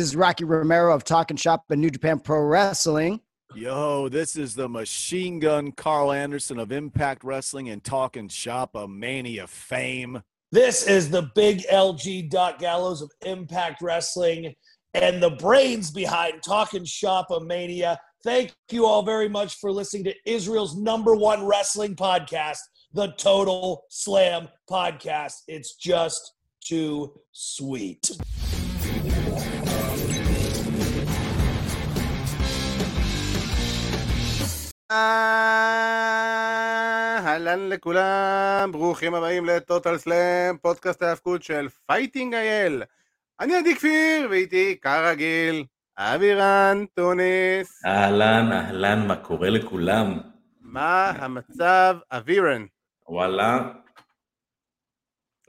This is Rocky Romero of Talking Shop and New Japan Pro Wrestling. Yo, this is the machine gun Carl Anderson of Impact Wrestling and Talking Shop of Mania fame. This is the big LG Doc Gallows of Impact Wrestling and the brains behind Talking Shop of Mania. Thank you all very much for listening to Israel's number one wrestling podcast, the Total Slam Podcast. It's just too sweet. אהלן לכולם, ברוכים הבאים לטוטל סלאם, פודקאסט ההאבקות של פייטינג אייל. אני עדי כפיר, ואיתי כרגיל, אבירן טוניס. אהלן, אהלן, מה קורה לכולם? מה המצב, אבירן? וואלה.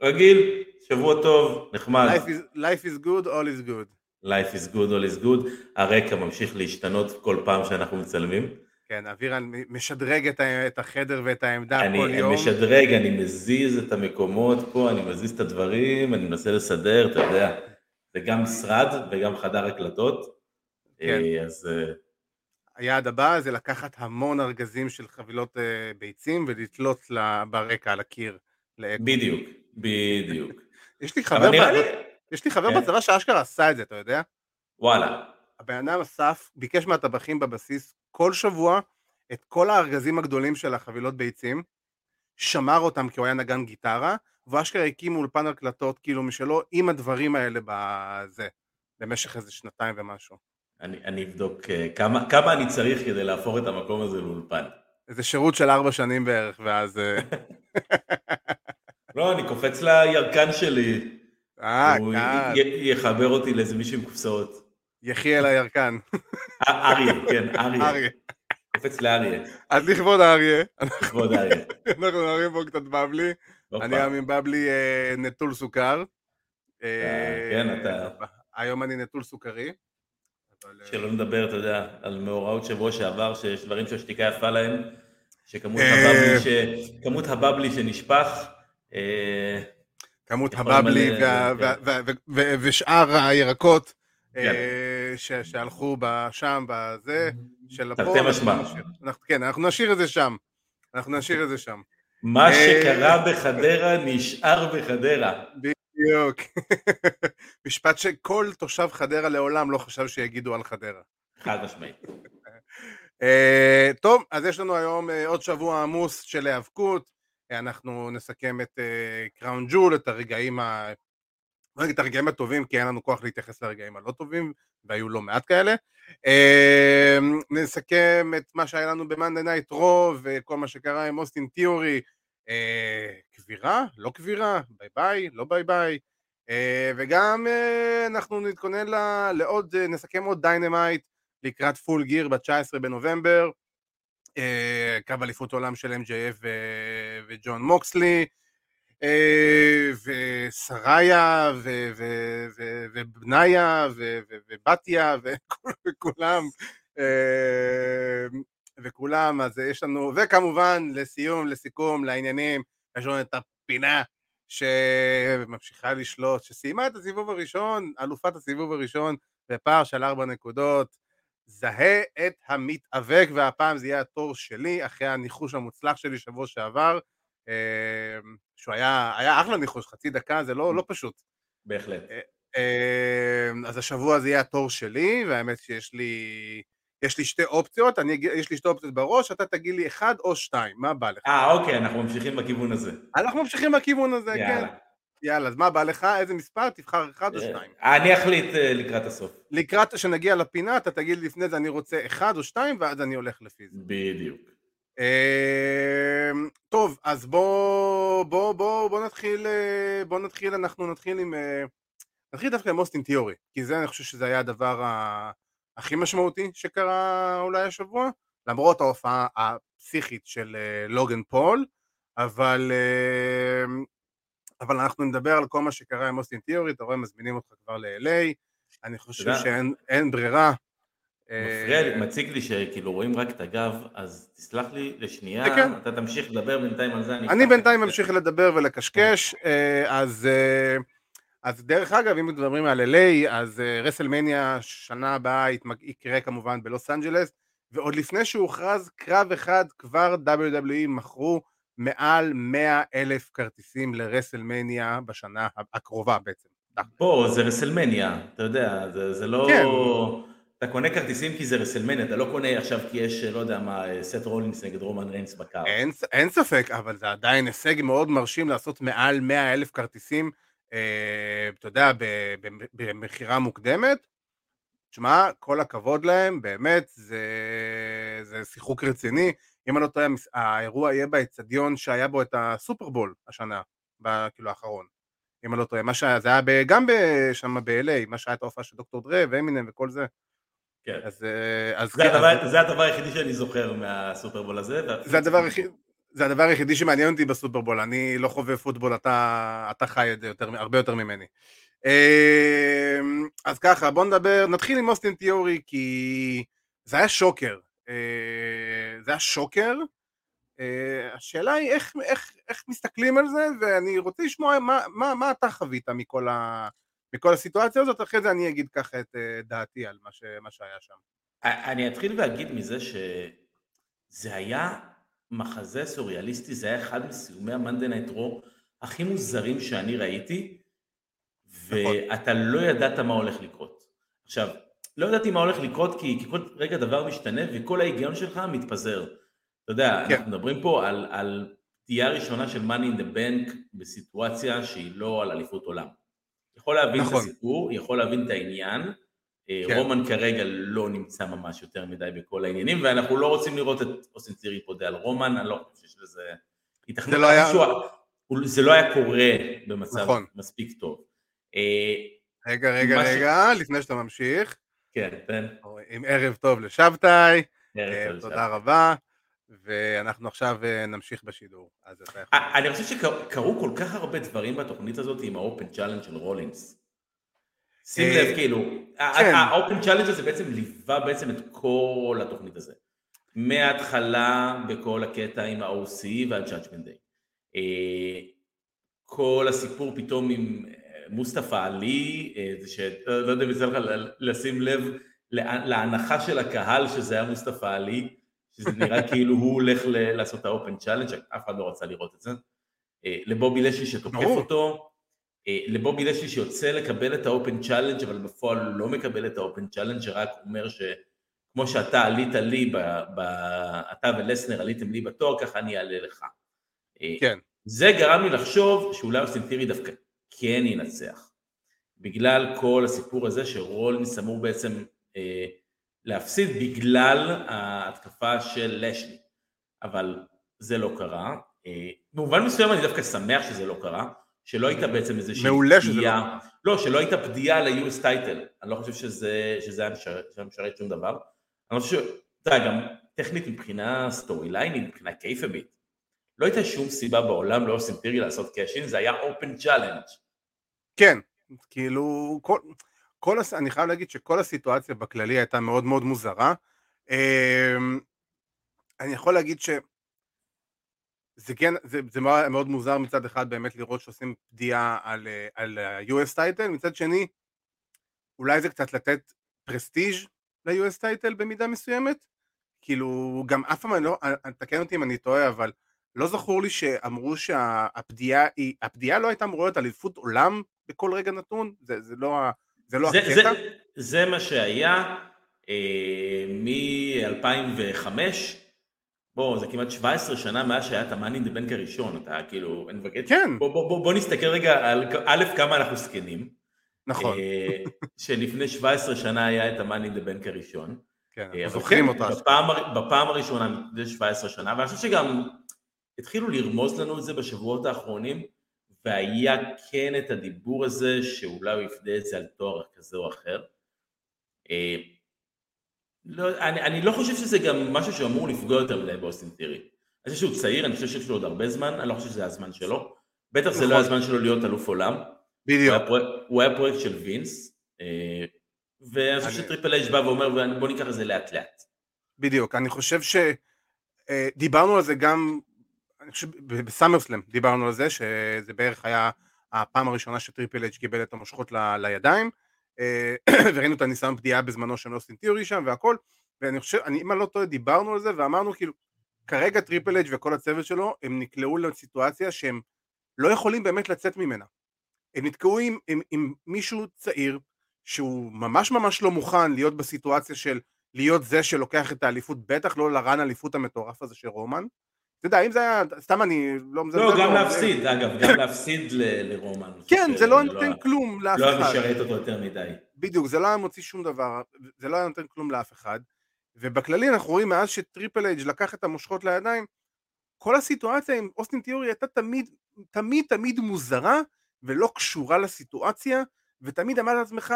רגיל, שבוע טוב, נחמד. Life is, life is good, all is good. Life is good, all is good. הרקע ממשיך להשתנות כל פעם שאנחנו מצלמים. כן, אבירן משדרג את החדר ואת העמדה כל אני יום. משדרג, אני מזיז את המקומות פה, אני מזיז את הדברים, אני מנסה לסדר, אתה יודע. זה גם משרד וגם חדר הקלטות. כן. אה, אז אה, היעד הבא זה לקחת המון ארגזים של חבילות אה, ביצים ולתלות ברקע על הקיר. לאקו. בדיוק, בדיוק. יש לי חבר נראה ב- לי... יש לי חבר כן. בצבא שאשכרה עשה את זה, אתה יודע? וואלה. הבן אדם אסף, ביקש מהטבחים בבסיס כל שבוע את כל הארגזים הגדולים של החבילות ביצים, שמר אותם כי הוא היה נגן גיטרה, ואשכרה הקים אולפן הקלטות כאילו משלו עם הדברים האלה בזה, במשך איזה שנתיים ומשהו. אני, אני אבדוק אה, כמה, כמה אני צריך כדי להפוך את המקום הזה לאולפן. איזה שירות של ארבע שנים בערך, ואז... אה, לא, אני קופץ לירקן שלי. אה, הוא כאן, י- י- יחבר אותי לאיזה מישהו עם קופסאות. יחיאל הירקן, אה, אריה, כן, אריה. אריה. קופץ לאריה. אז לכבוד האריה, כבוד אריה. אנחנו נרים פה קצת בבלי. אני היום עם בבלי אה, נטול סוכר. אה, כן, אתה- היום אני נטול סוכרי. שלא נדבר, אתה יודע, על מאורעות שבוע שעבר, שיש דברים שהשתיקה יפה להם, שכמות. הבבלי, שנשפך, כמות הבבלי כן. ושאר הירקות ש- שהלכו ב- שם בזה של תרתי הפה. משמע. כן, אנחנו נשאיר את זה שם. אנחנו נשאיר את זה שם. מה אה. שקרה בחדרה נשאר בחדרה. בדיוק. משפט שכל תושב חדרה לעולם לא חשב שיגידו על חדרה. חד משמעית. אה, טוב, אז יש לנו היום אה, עוד שבוע עמוס של היאבקות. אה, אנחנו נסכם את קראון ג'ול, את הרגעים לא נגיד את הרגעים הטובים, כי אין לנו כוח להתייחס לרגעים הלא טובים, והיו לא מעט כאלה. אה, נסכם את מה שהיה לנו ב-Monday Night Raw וכל מה שקרה עם אוסטין תיאורי. קבורה? לא קבורה? ביי ביי? לא ביי ביי? אה, וגם אה, אנחנו נתכונן לעוד, אה, נסכם עוד Dynamite לקראת Full Gear ב-19 בנובמבר, קרב אליפות עולם של MJF וג'ון מוקסלי, אה, וסראיה ו- ו- ו- ובניה ובתיה וכול- וכולם, אה, וכולם, אז יש לנו, וכמובן לסיום, לסיכום, לעניינים, יש לנו את הפינה שממשיכה לשלוט, שסיימה את הסיבוב הראשון, אלופת הסיבוב הראשון, בפער של ארבע נקודות. זהה את המתאבק, והפעם זה יהיה התור שלי, אחרי הניחוש המוצלח שלי שבוע שעבר, אה, שהוא היה, היה אחלה ניחוש, חצי דקה, זה לא, לא פשוט. בהחלט. אה, אז השבוע זה יהיה התור שלי, והאמת שיש לי, יש לי שתי אופציות, אני, יש לי שתי אופציות בראש, אתה תגיד לי אחד או שתיים, מה בא לך? אה, אוקיי, אנחנו ממשיכים בכיוון הזה. אנחנו ממשיכים בכיוון הזה, כן. יאללה. יאללה, אז מה בא לך? איזה מספר? תבחר אחד או. אה, אני אחליט אה, לקראת הסוף. לקראת שנגיע לפינה, אתה תגיד לפני זה אני רוצה אחד או שתיים, ואז אני הולך לפי זה. בדיוק. אמ, טוב, אז בוא, בוא, בוא, בוא נתחיל, אה, בוא נתחיל, אנחנו נתחיל עם, אה, נתחיל דווקא עם אוסטין תיאורי, כי זה אני חושב שזה היה הדבר הכי משמעותי שקרה אולי השבוע, למרות ההופעה הפסיכית של אה, לוגן פול, אבל, אה, אבל אנחנו נדבר על כל מה שקרה עם אוסטין תיאורי, אתה רואה, מזמינים אותך כבר ל-LA, אני חושב. שאין אין ברירה. מפריע לי, אה, מציג לי שכאילו רואים רק את הגב, אז תסלח לי כן, לשנייה, כן. אתה תמשיך לדבר בינתיים על זה. אני אפתח בינתיים ממשיך לדבר ולקשקש, אה, אז, אה, אז דרך אגב, אם מדברים על LA, אז רסלמניה שנה הבאה יקרה כמובן בלוס אנג'לס, ועוד לפני שהוכרז קרב אחד, כבר WWE מכרו מעל 100 אלף כרטיסים לרסלמניה בשנה הקרובה בעצם. בוא, זה רסלמניה, אתה יודע, זה, זה לא... כן. אתה קונה כרטיסים כי זה רסלמניה, אתה לא קונה עכשיו כי יש, לא יודע מה, סט רולינס נגד רומן ריינס בקרב. אין, אין ספק, אבל זה עדיין הישג מאוד מרשים לעשות מעל 100 אלף כרטיסים, אה, אתה יודע, במכירה מוקדמת. תשמע, כל הכבוד להם, באמת, זה, זה שיחוק רציני. אם אני לא טועה, האירוע יהיה באצטדיון שהיה בו את הסופרבול השנה, כאילו האחרון. אם אני לא טועה, מה שהיה, זה היה גם שם ב-LA, מה שהיה את ההופעה של דוקטור דרה ואמינם וכל זה. כן. אז, אה, אז, זה, הדבר, אז... זה הדבר היחידי שאני זוכר מהסופרבול הזה. זה הדבר, היחיד, זה הדבר היחידי שמעניין אותי בסופרבול, אני לא חווה פוטבול, אתה, אתה חי את זה יותר, הרבה יותר ממני. אמ, אז ככה, בוא נדבר, נתחיל עם אוסטין תיאורי, כי זה היה שוקר. אה, זה היה שוקר. אה, השאלה היא איך, איך, איך מסתכלים על זה, ואני רוצה לשמוע מה, מה, מה אתה חווית מכל ה... מכל הסיטואציה הזאת, אחרי זה אני אגיד ככה את אה, דעתי על מה, ש, מה שהיה שם. אני אתחיל ואגיד מזה שזה היה מחזה סוריאליסטי, זה היה אחד מסיומי ה Monday Night Raw הכי מוזרים שאני ראיתי, נכון. ואתה לא ידעת מה הולך לקרות. עכשיו, לא ידעתי מה הולך לקרות כי, כי כל רגע דבר משתנה וכל ההיגיון שלך מתפזר. אתה יודע, כן. אנחנו מדברים פה על, על פדייה ראשונה של money in the bank בסיטואציה שהיא לא על אליפות עולם. יכול להבין נכון. את הסיפור, יכול להבין את העניין. אה, כן. רומן כרגע לא נמצא ממש יותר מדי בכל העניינים, ואנחנו לא רוצים לראות את אוסטין צירי פודה על רומן, אני לא חושב שיש לזה... זה לא היה... זה לא היה קורה במצב נכון. מספיק טוב. אה, רגע, רגע, רגע, ש... לפני שאתה ממשיך. כן, תן. עם ערב טוב לשבתאי. ערב טוב תודה רבה. ואנחנו עכשיו אה, נמשיך בשידור. אני חושב שקרו כל כך הרבה דברים בתוכנית הזאת עם ה open challenge של רולינס. שים לב, אה, כאילו, כן. ה open challenge הזה בעצם ליווה בעצם את כל התוכנית הזה. מההתחלה בכל הקטע עם ה-OC וה-Judgment Day. אה, כל הסיפור פתאום עם מוסטפא עלי, זה שלא יודע אם יצא לך לשים לב לאנחה של הקהל שזה היה מוסטפא עלי. שזה נראה כאילו הוא הולך ל- לעשות את ה open challenge, אף אחד לא רצה לראות את זה. אה, לבובי לשלי שתוקף אותו, אה, לבובי לשלי שיוצא לקבל את ה open challenge אבל בפועל הוא לא מקבל את ה open challenge רק אומר שכמו שאתה עלית לי, ב, ב, אתה ולסנר עליתם לי בתואר, ככה אני אעלה לך. אה, כן. זה גרם לי לחשוב שאולי אוסטין דווקא כן ינצח. בגלל כל הסיפור הזה שרולינס אמור בעצם אה, להפסיד בגלל ההתקפה של לשלי, אבל זה לא קרה. אה, במובן מסוים אני דווקא שמח שזה לא קרה, שלא הייתה בעצם איזושהי מעולה שזה לא קרה. לא, שלא הייתה פדייה ל-US title, אני לא חושב שזה, שזה היה משרת, משרת שום דבר. אני חושב ש... אתה יודע, גם טכנית מבחינה storyline ית, מבחינה kayfabe ית, לא הייתה שום סיבה בעולם לאוסטין פירי לעשות cash in, זה היה open challenge. כן, כאילו, כל... כל, הס... אני חייב להגיד שכל הסיטואציה בכללי הייתה מאוד מאוד מוזרה. אמ, אני יכול להגיד ש... זה כן, זה, זה מאוד מוזר מצד אחד באמת לראות שעושים פדייה על, על ה-US title, מצד שני אולי זה קצת לתת prestige ל-US title במידה מסוימת, כאילו גם אף פעם אני לא, תקן אותי אם אני טועה, אבל לא זכור לי שאמרו שהפדיעה היא, הפדיעה לא הייתה אמורה להיות אליפות עולם בכל רגע נתון, זה, זה לא זה לא זה, הקטע? זה, זה מה שהיה אה, מ-2005, בוא, זה כמעט 17 שנה מאז שהיה את המאני דה בנק הראשון, אתה כאילו, אני מבקש, כן. בוא, בוא, בוא, בוא נסתכל רגע על א', כמה אנחנו זקנים. נכון. אה, שלפני 17 שנה היה את המאני דה בנק הראשון. כן, אנחנו זוכרים כן, אותה. בפעם, בפעם הראשונה, זה 17 שנה, ואני חושב שגם התחילו לרמוז לנו את זה בשבועות האחרונים. והיה כן את הדיבור הזה שאולי הוא יפדה את זה על תואר כזה או אחר. אה, לא, אני, אני לא חושב שזה גם משהו שאמור לפגוע יותר מדי באוסטין טירי. אני חושב שהוא צעיר, אני חושב שיש לו עוד הרבה זמן, אני לא חושב שזה הזמן שלו. בטח זה לא נכון. הזמן שלו להיות אלוף עולם. בדיוק. הוא היה, הוא היה פרויקט של וינס, אה, ואני חושב ש Triple H בא ואומר בוא ניקח את זה לאט לאט. בדיוק, אני חושב שדיברנו אה, על זה גם אני חושב ב SummerSlam דיברנו על זה שזה בערך היה הפעם הראשונה ש Triple H קיבל את המושכות ל, לידיים, אה, וראינו את הניסיון פדייה בזמנו של אוסטין תיאורי שם והכל, ואני חושב, אני, אם אני לא טועה, דיברנו על זה ואמרנו כאילו, כרגע Triple H וכל הצוות שלו, הם נקלעו לסיטואציה שהם לא יכולים באמת לצאת ממנה. הם נתקעו עם, עם, עם מישהו צעיר, שהוא ממש ממש לא מוכן להיות בסיטואציה של להיות זה שלוקח את האליפות, בטח לא לרן האליפות המטורף הזה של רומן. אתה יודע, אם זה היה, סתם אני לא מזלזל. לא, גם להפסיד, אגב, גם להפסיד לרומן. כן, זה לא נותן לא כלום לאף אחד. לא משרת אותו יותר מדי. בדיוק, זה לא היה מוציא שום דבר, זה לא היה נותן כלום לאף אחד. ובכללי אנחנו רואים מאז שטריפל אייג' לקח את המושכות לידיים, כל הסיטואציה עם אוסטין תיאורי הייתה תמיד, תמיד תמיד מוזרה ולא קשורה לסיטואציה, ותמיד אמרת לעצמך,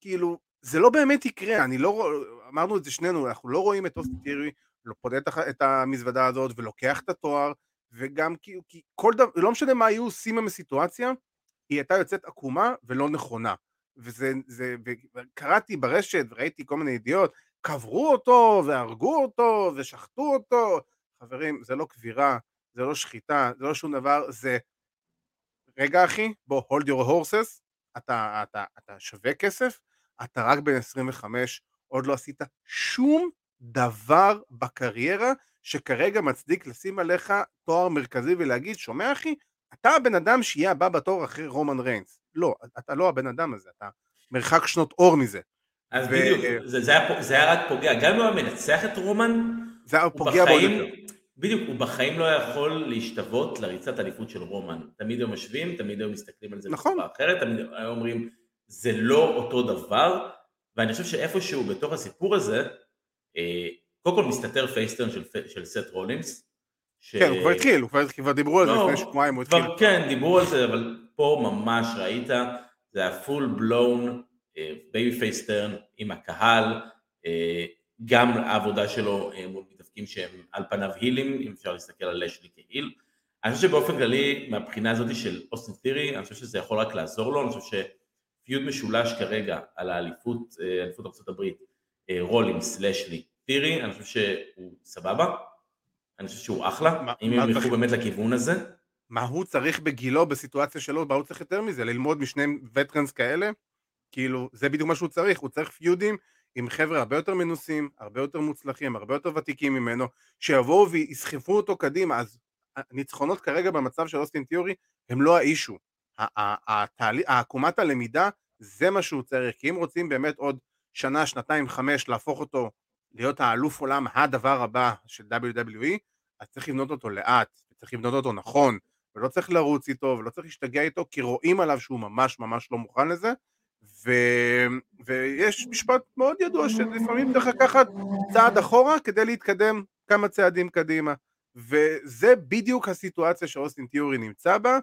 כאילו, זה לא באמת יקרה, אני לא, אמרנו את זה שנינו, אנחנו לא רואים את אוסטין תיאורי פודה את המזוודה הזאת ולוקח את התואר, וגם כי, כי כל דבר, לא משנה מה היו עושים עם הסיטואציה, היא הייתה יוצאת עקומה ולא נכונה. וזה, זה, וקראתי ברשת וראיתי כל מיני ידיעות, קברו אותו והרגו אותו ושחטו אותו. חברים, זה לא קבירה, זה לא שחיטה, זה לא שום דבר, זה... רגע אחי, בוא, hold your horses, אתה, אתה, אתה שווה כסף, אתה רק בן 25, עוד לא עשית שום דבר בקריירה שכרגע מצדיק לשים עליך תואר מרכזי ולהגיד, שומע אחי, אתה הבן אדם שיהיה הבא בתור אחרי רומן ריינס. לא, אתה לא הבן אדם הזה, אתה מרחק שנות אור מזה. אז ו... בדיוק, זה, זה, היה, זה היה רק פוגע, גם אם הוא היה מנצח את רומן, זה היה פוגע בחיים, בדיוק, הוא בחיים לא יכול להשתוות לריצת אליפות של רומן. תמיד היו משווים, תמיד היו מסתכלים על זה נכון. בצורה אחרת, תמיד היו אומרים, זה לא אותו דבר, ואני חושב שאיפשהו בתוך הסיפור הזה, קודם כל מסתתר face turn של, של סט רולינס. ש... כן, הוא כבר התחיל, הוא כבר, כבר דיברו על זה לא, לפני שבועיים, הוא התחיל. כן, דיברו על זה, אבל פה ממש ראית, זה היה full blown babyface turn עם הקהל, אה, גם העבודה שלו אה, מול מתאבקים שהם על פניו heel ים, אם אפשר להסתכל על לשלי כ heel. אני חושב שבאופן כללי, מהבחינה הזאת של אוסטין טירי, אני חושב שזה יכול רק לעזור לו, אני חושב ש feud משולש כרגע על האליפות, אליפות ארצות הברית, רולינס, לשלי, טירי, אני חושב שהוא סבבה, אני חושב שהוא אחלה, מה, אם הם ילכו באמת לכיוון הזה. מה הוא צריך בגילו, בסיטואציה שלו, מה הוא צריך יותר מזה? ללמוד משני וטרנס כאלה? כאילו, זה בדיוק מה שהוא צריך, הוא צריך פיודים עם חבר'ה הרבה יותר מנוסים, הרבה יותר מוצלחים, הרבה יותר ותיקים ממנו, שיבואו ויסחפו אותו קדימה, אז הניצחונות כרגע במצב של אוסטין תיאורי הם לא האישו. העקומת הלמידה זה מה שהוא צריך, כי אם רוצים באמת עוד שנה, שנתיים, חמש להפוך אותו להיות האלוף עולם הדבר הבא של WWE, אז צריך לבנות אותו לאט, צריך לבנות אותו נכון, ולא צריך לרוץ איתו, ולא צריך להשתגע איתו, כי רואים עליו שהוא ממש ממש לא מוכן לזה, ו... ויש משפט מאוד ידוע שלפעמים צריך לקחת צעד אחורה כדי להתקדם כמה צעדים קדימה, וזה בדיוק הסיטואציה שאוסטין תיאורי נמצא בה.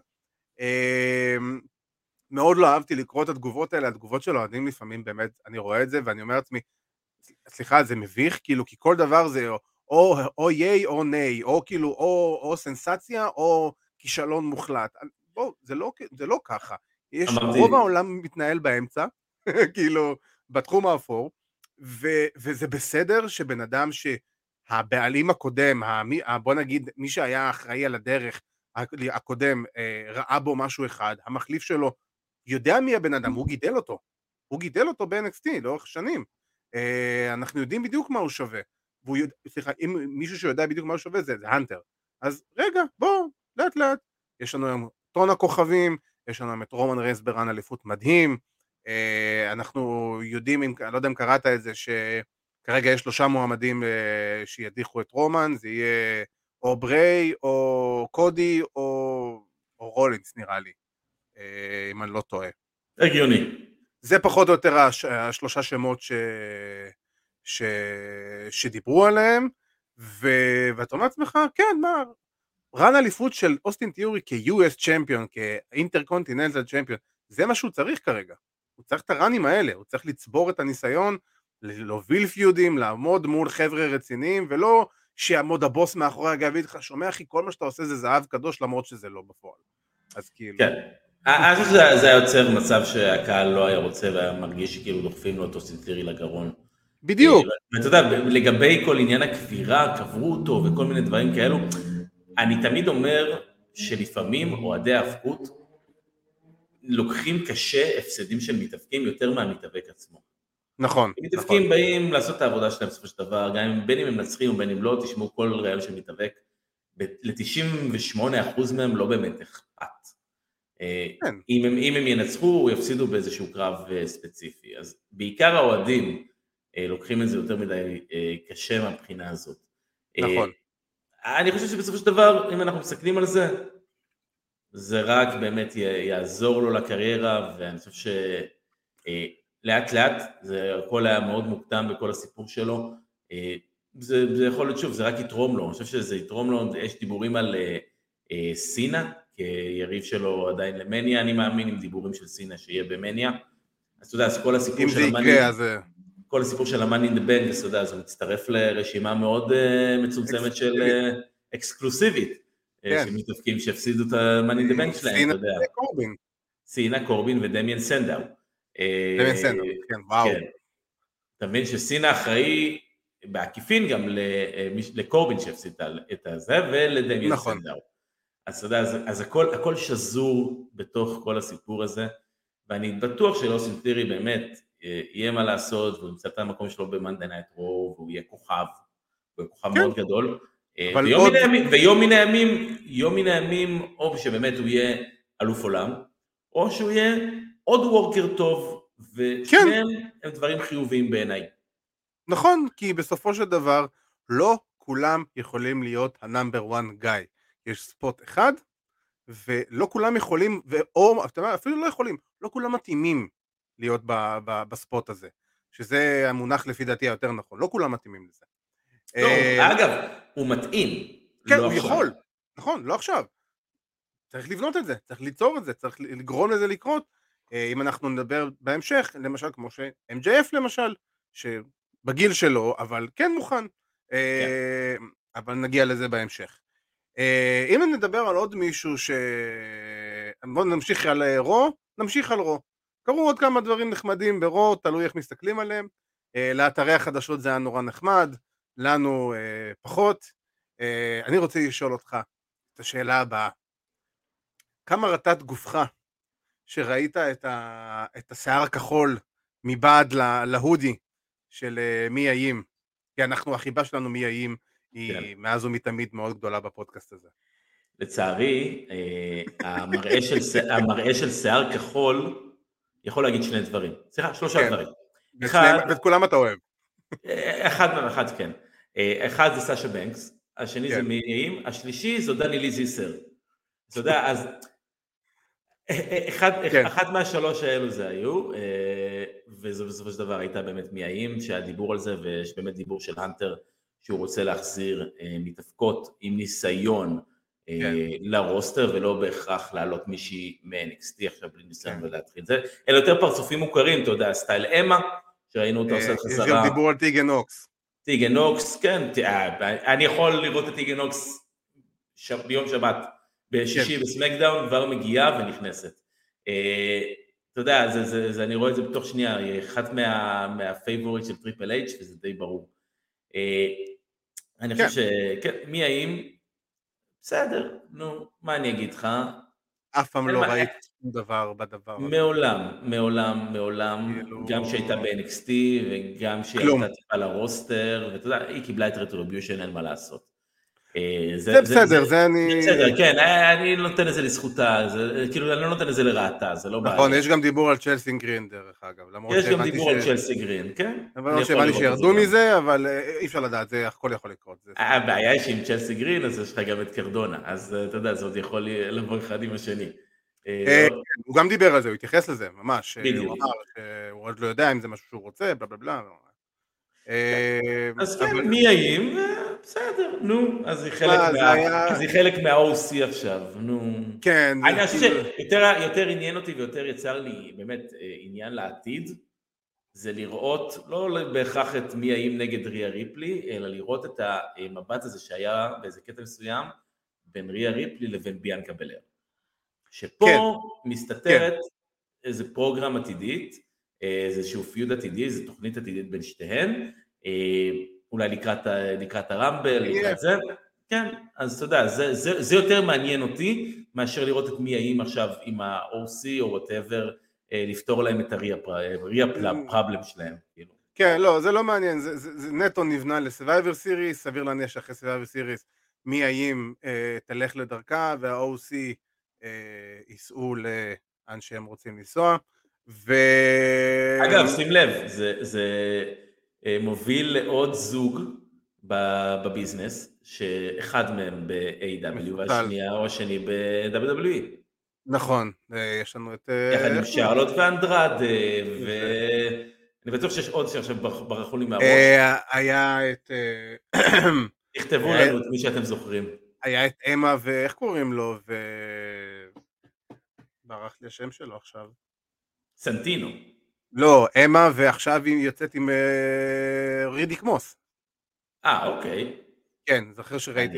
מאוד לא אהבתי לקרוא את התגובות האלה, התגובות של אוהדים לפעמים באמת, אני רואה את זה ואני אומר לעצמי, סליחה, זה מביך, כאילו, כי כל דבר זה או, או, או ייי או ניי, או כאילו, או, או סנסציה או כישלון מוחלט. בואו, זה, לא, זה לא ככה. יש, אמרתי... רוב העולם מתנהל באמצע, כאילו, בתחום האפור, ו, וזה בסדר שבן אדם שהבעלים הקודם, המי, בוא נגיד, מי שהיה אחראי על הדרך הקודם, אה, ראה בו משהו אחד, המחליף שלו יודע מי הבן אדם, הוא גידל אותו. הוא גידל אותו ב-NXT לאורך שנים. אה, אנחנו יודעים בדיוק מה הוא שווה. והוא יודע, סליחה, אם מישהו שיודע בדיוק מה הוא שווה זה, זה הנטר. אז רגע, בואו, לאט לאט. יש לנו היום טון הכוכבים, יש לנו היום את רומן ריינס ברן אליפות מדהים. אה, אנחנו יודעים, אם, אני לא יודע אם קראת את זה, שכרגע יש שלושה מועמדים אה, שידיחו את רומן, זה יהיה או בריי, או קודי, או, או רולינס נראה לי, אם אני לא טועה. הגיוני. זה פחות או יותר הש, השלושה שמות ש, ש, שדיברו עליהם, ו, ואתה אומר לעצמך, כן, מה, רן אליפות של אוסטין תיאורי כ-US צ'מפיון, כאינטרקונטיננטל צ'מפיון, זה מה שהוא צריך כרגע. הוא צריך את הראנים האלה, הוא צריך לצבור את הניסיון, להוביל פיודים, לעמוד מול חבר'ה רציניים, ולא שיעמוד הבוס מאחורי הגב ויגיד לך, שומע אחי, כל מה שאתה עושה זה זהב קדוש, למרות שזה לא בפועל. אז כאילו... כן. אני חושב שזה היה יוצר מצב שהקהל לא היה רוצה והיה מרגיש שכאילו דוחפים לו את אוסטינטרי לגרון. בדיוק. ואתה יודע, לגבי כל עניין הקבירה, קברו אותו וכל מיני דברים כאלו, אני תמיד אומר שלפעמים אוהדי ההפקות לוקחים קשה הפסדים של מתאבקים יותר מהמתאבק עצמו. נכון. מתאבקים נכון. באים לעשות את העבודה שלהם בסופו של דבר, גם בין אם הם מנצחים ובין אם לא, תשמעו כל ראיון של מתאבק, ל-98% מהם לא באמת אכפת. אה, כן. אם הם, אם הם ינצחו, יפסידו באיזשהו קרב אה, ספציפי. אז בעיקר האוהדים אה, לוקחים את זה יותר מדי קשה מהבחינה הזאת. נכון. אני חושב שבסופו של דבר, אם אנחנו מסתכלים על זה, זה רק באמת יעזור לו לקריירה, ואני חושב שלאט לאט, זה הכל היה מאוד מוקדם בכל הסיפור שלו, זה, זה יכול להיות, שוב, זה רק יתרום לו, אני חושב שזה יתרום לו, יש דיבורים על סינה, כיריב שלו עדיין למניה, אני מאמין עם דיבורים של סינה שיהיה במניה. אז אתה יודע, אז כל הסיפור של המאני... אם זה יקרה, אז... אה, כל הסיפור של המאני אין דה בנק, אז אתה יודע, הוא מצטרף לרשימה מאוד uh, מצומצמת של uh, אקסקלוסיבית, כן. של מתאבקים שהפסידו את המאני אין דה בנק שלהם, אתה יודע. סינה קורבין. סינה קורבין ודמיאן סנדאו. דמיאן סנדאו, כן, וואו. כן. אתה מבין שסינה אחראי בעקיפין גם לקורבין שהפסיד את הזה, ולדמיאן נכון. סנדאו. אז אתה יודע, אז, אז הכל, הכל שזור בתוך כל הסיפור הזה, ואני בטוח שלאוסין טירי באמת אה, יהיה מה לעשות, והוא ימצא את המקום שלו ב Monday Night Raw, והוא יהיה כוכב, הוא יהיה כוכב כן. מאוד גדול. אה, ויום, עוד... מן הימים, ויום מן הימים, יום מן הימים, או שבאמת הוא יהיה אלוף עולם, או שהוא יהיה עוד worker טוב, ושניהם כן. הם דברים חיוביים בעיניי. נכון, כי בסופו של דבר לא כולם יכולים להיות ה number 1 guy. יש spot אחד, ולא כולם יכולים, או אתה יודע, אפילו לא יכולים, לא כולם מתאימים להיות ב, ב, ב spot הזה, שזה המונח לפי דעתי היותר נכון, לא כולם מתאימים לזה. לא, אה, אגב, הוא מתאים. כן, לא הוא עכשיו. יכול, נכון, לא עכשיו. צריך לבנות את זה, צריך ליצור את זה, צריך לגרום לזה לקרות. אה, אם אנחנו נדבר בהמשך, למשל כמו ש-MJF למשל, שבגיל שלו, אבל כן מוכן, אה, כן. אבל נגיע לזה בהמשך. אה, אם נדבר על עוד מישהו ש... בואו נמשיך על אה, רו, נמשיך על רו. קרו עוד כמה דברים נחמדים ברו, תלוי איך מסתכלים עליהם. אה, לאתרי החדשות זה היה נורא נחמד, לנו פחות. אני רוצה לשאול אותך את השאלה הבאה. כמה רטט גופך שראית את, ה... את השיער הכחול מבעד להודי של מי האיים? כי אנחנו, החיבה שלנו מי האיים היא כן. מאז ומתמיד מאוד גדולה בפודקאסט הזה. לצערי, אה, המראה של, המראה של שיער כחול יכול להגיד שני דברים. סליחה, שלושה כן. דברים. אחד, ואת כולם אתה אוהב. אה, אחד, אחד כן. אה, אחד זה סאשה בנקס, השני כן. זה מי השלישי זו דני לי זיסר. אתה יודע, אז אחד, כן. אחת מהשלוש האלו זה היו, וזה בסופו של דבר הייתה באמת מי האם, שהיה דיבור על זה, ויש באמת דיבור של האנטר שהוא רוצה להחזיר אה, מתאבקות עם ניסיון אה, כן. לרוסטר ולא בהכרח להעלות מישהי מ-NXT עכשיו בלי ניסיון כן. ולהתחיל זה, אלא יותר פרצופים מוכרים, אתה יודע, סטייל אמה, שראינו אותו עושה חזרה. יש גם דיבור על טיגן נוקס. טיגן נוקס, כן, אה, אני יכול לראות את טיגן נוקס ביום שבת, בשישי כן. ב SmackDown, כבר מגיעה ונכנסת. אתה יודע, זה, זה, זה, אני רואה את זה בתוך שנייה, היא אחת מה, מה favorite של טריפל אייץ' וזה די ברור. אני חושב כן. שכן, מיה ים? בסדר, נו, מה אני אגיד לך? אף פעם לא ראיתי שום דבר בדבר הזה. מעולם, מעולם, מעולם, כאילו- גם כשהייתה ב-NXT וגם כשהיא הייתה טיפה לרוסטר, ואתה יודע, היא קיבלה את רטריביושן, אין מה לעשות. אה, זה בסדר, זה אני... בסדר, כן, אה, אני נותן את זה לזכותה, כאילו אני לא נותן את זה לרעתה, זה לא בעיה. נכון, יש גם דיבור על צ'לסי גרין דרך אגב. יש גם דיבור על צ'לסי גרין, כן. אבל לא שהבנתי שירדו מזה, אבל אה, אי אפשר לדעת, זה הכל יכול לקרות. הבעיה היא שעם צ'לסי גרין, אז יש לך גם את קרדונה, אז אתה יודע, זה עוד יכול לבוא אחד עם השני. הוא גם דיבר על זה, הוא התייחס לזה, ממש. בדיוק. הוא אמר שהוא עוד לא יודע אם זה משהו שהוא רוצה, בלה בלה בלה. אז כן, מי האם? בסדר, נו, אז היא חלק מה-OC עכשיו, נו. כן. אני חושב כאילו- שיותר עניין אותי ויותר יצר לי באמת אה, עניין לעתיד, זה לראות לא בהכרח את מי האם נגד ריה ריפלי, אלא לראות את המבט הזה שהיה באיזה קטע מסוים בין ריה ריפלי לבין ביאנקה בלייר. שפה כן. מסתתרת כן. איזה program עתידית, אה, איזשהו feud עתידי, איזו תוכנית עתידית בין שתיהן. אה, אולי לקראת, לקראת ה Rumble, לקראת זה, כן, אז אתה יודע, זה, זה, זה יותר מעניין אותי מאשר לראות את מיה ים עכשיו עם ה-OC או whatever, לפתור להם את ה-Rhea problem שלהם. כאילו. כן, לא, זה לא מעניין, זה, זה, זה נטו נבנה ל Survivor Series, סביר להניח שאחרי סווייבר סיריס מי האם אה, תלך לדרכה וה-OC אה, ייסעו לאן שהם רוצים לנסוע. ו... אגב, שים לב, זה, זה אה, מוביל לעוד זוג ב business, שאחד מהם ב-AEW והשנייה או השני ב-WWE. נכון, אה, יש לנו את... אה, יחד עם שרלוט ואנדרד, ואני בטוח שיש עוד שעכשיו ברחו לי מהראש. היה את... תכתבו לנו את מי שאתם זוכרים. היה את אמה ואיך קוראים לו? ו... ברח לי השם שלו עכשיו. סנטינו. לא, אמה ועכשיו היא יוצאת עם uh, רידיק מוס. אה, אוקיי. כן, זוכר שראיתי,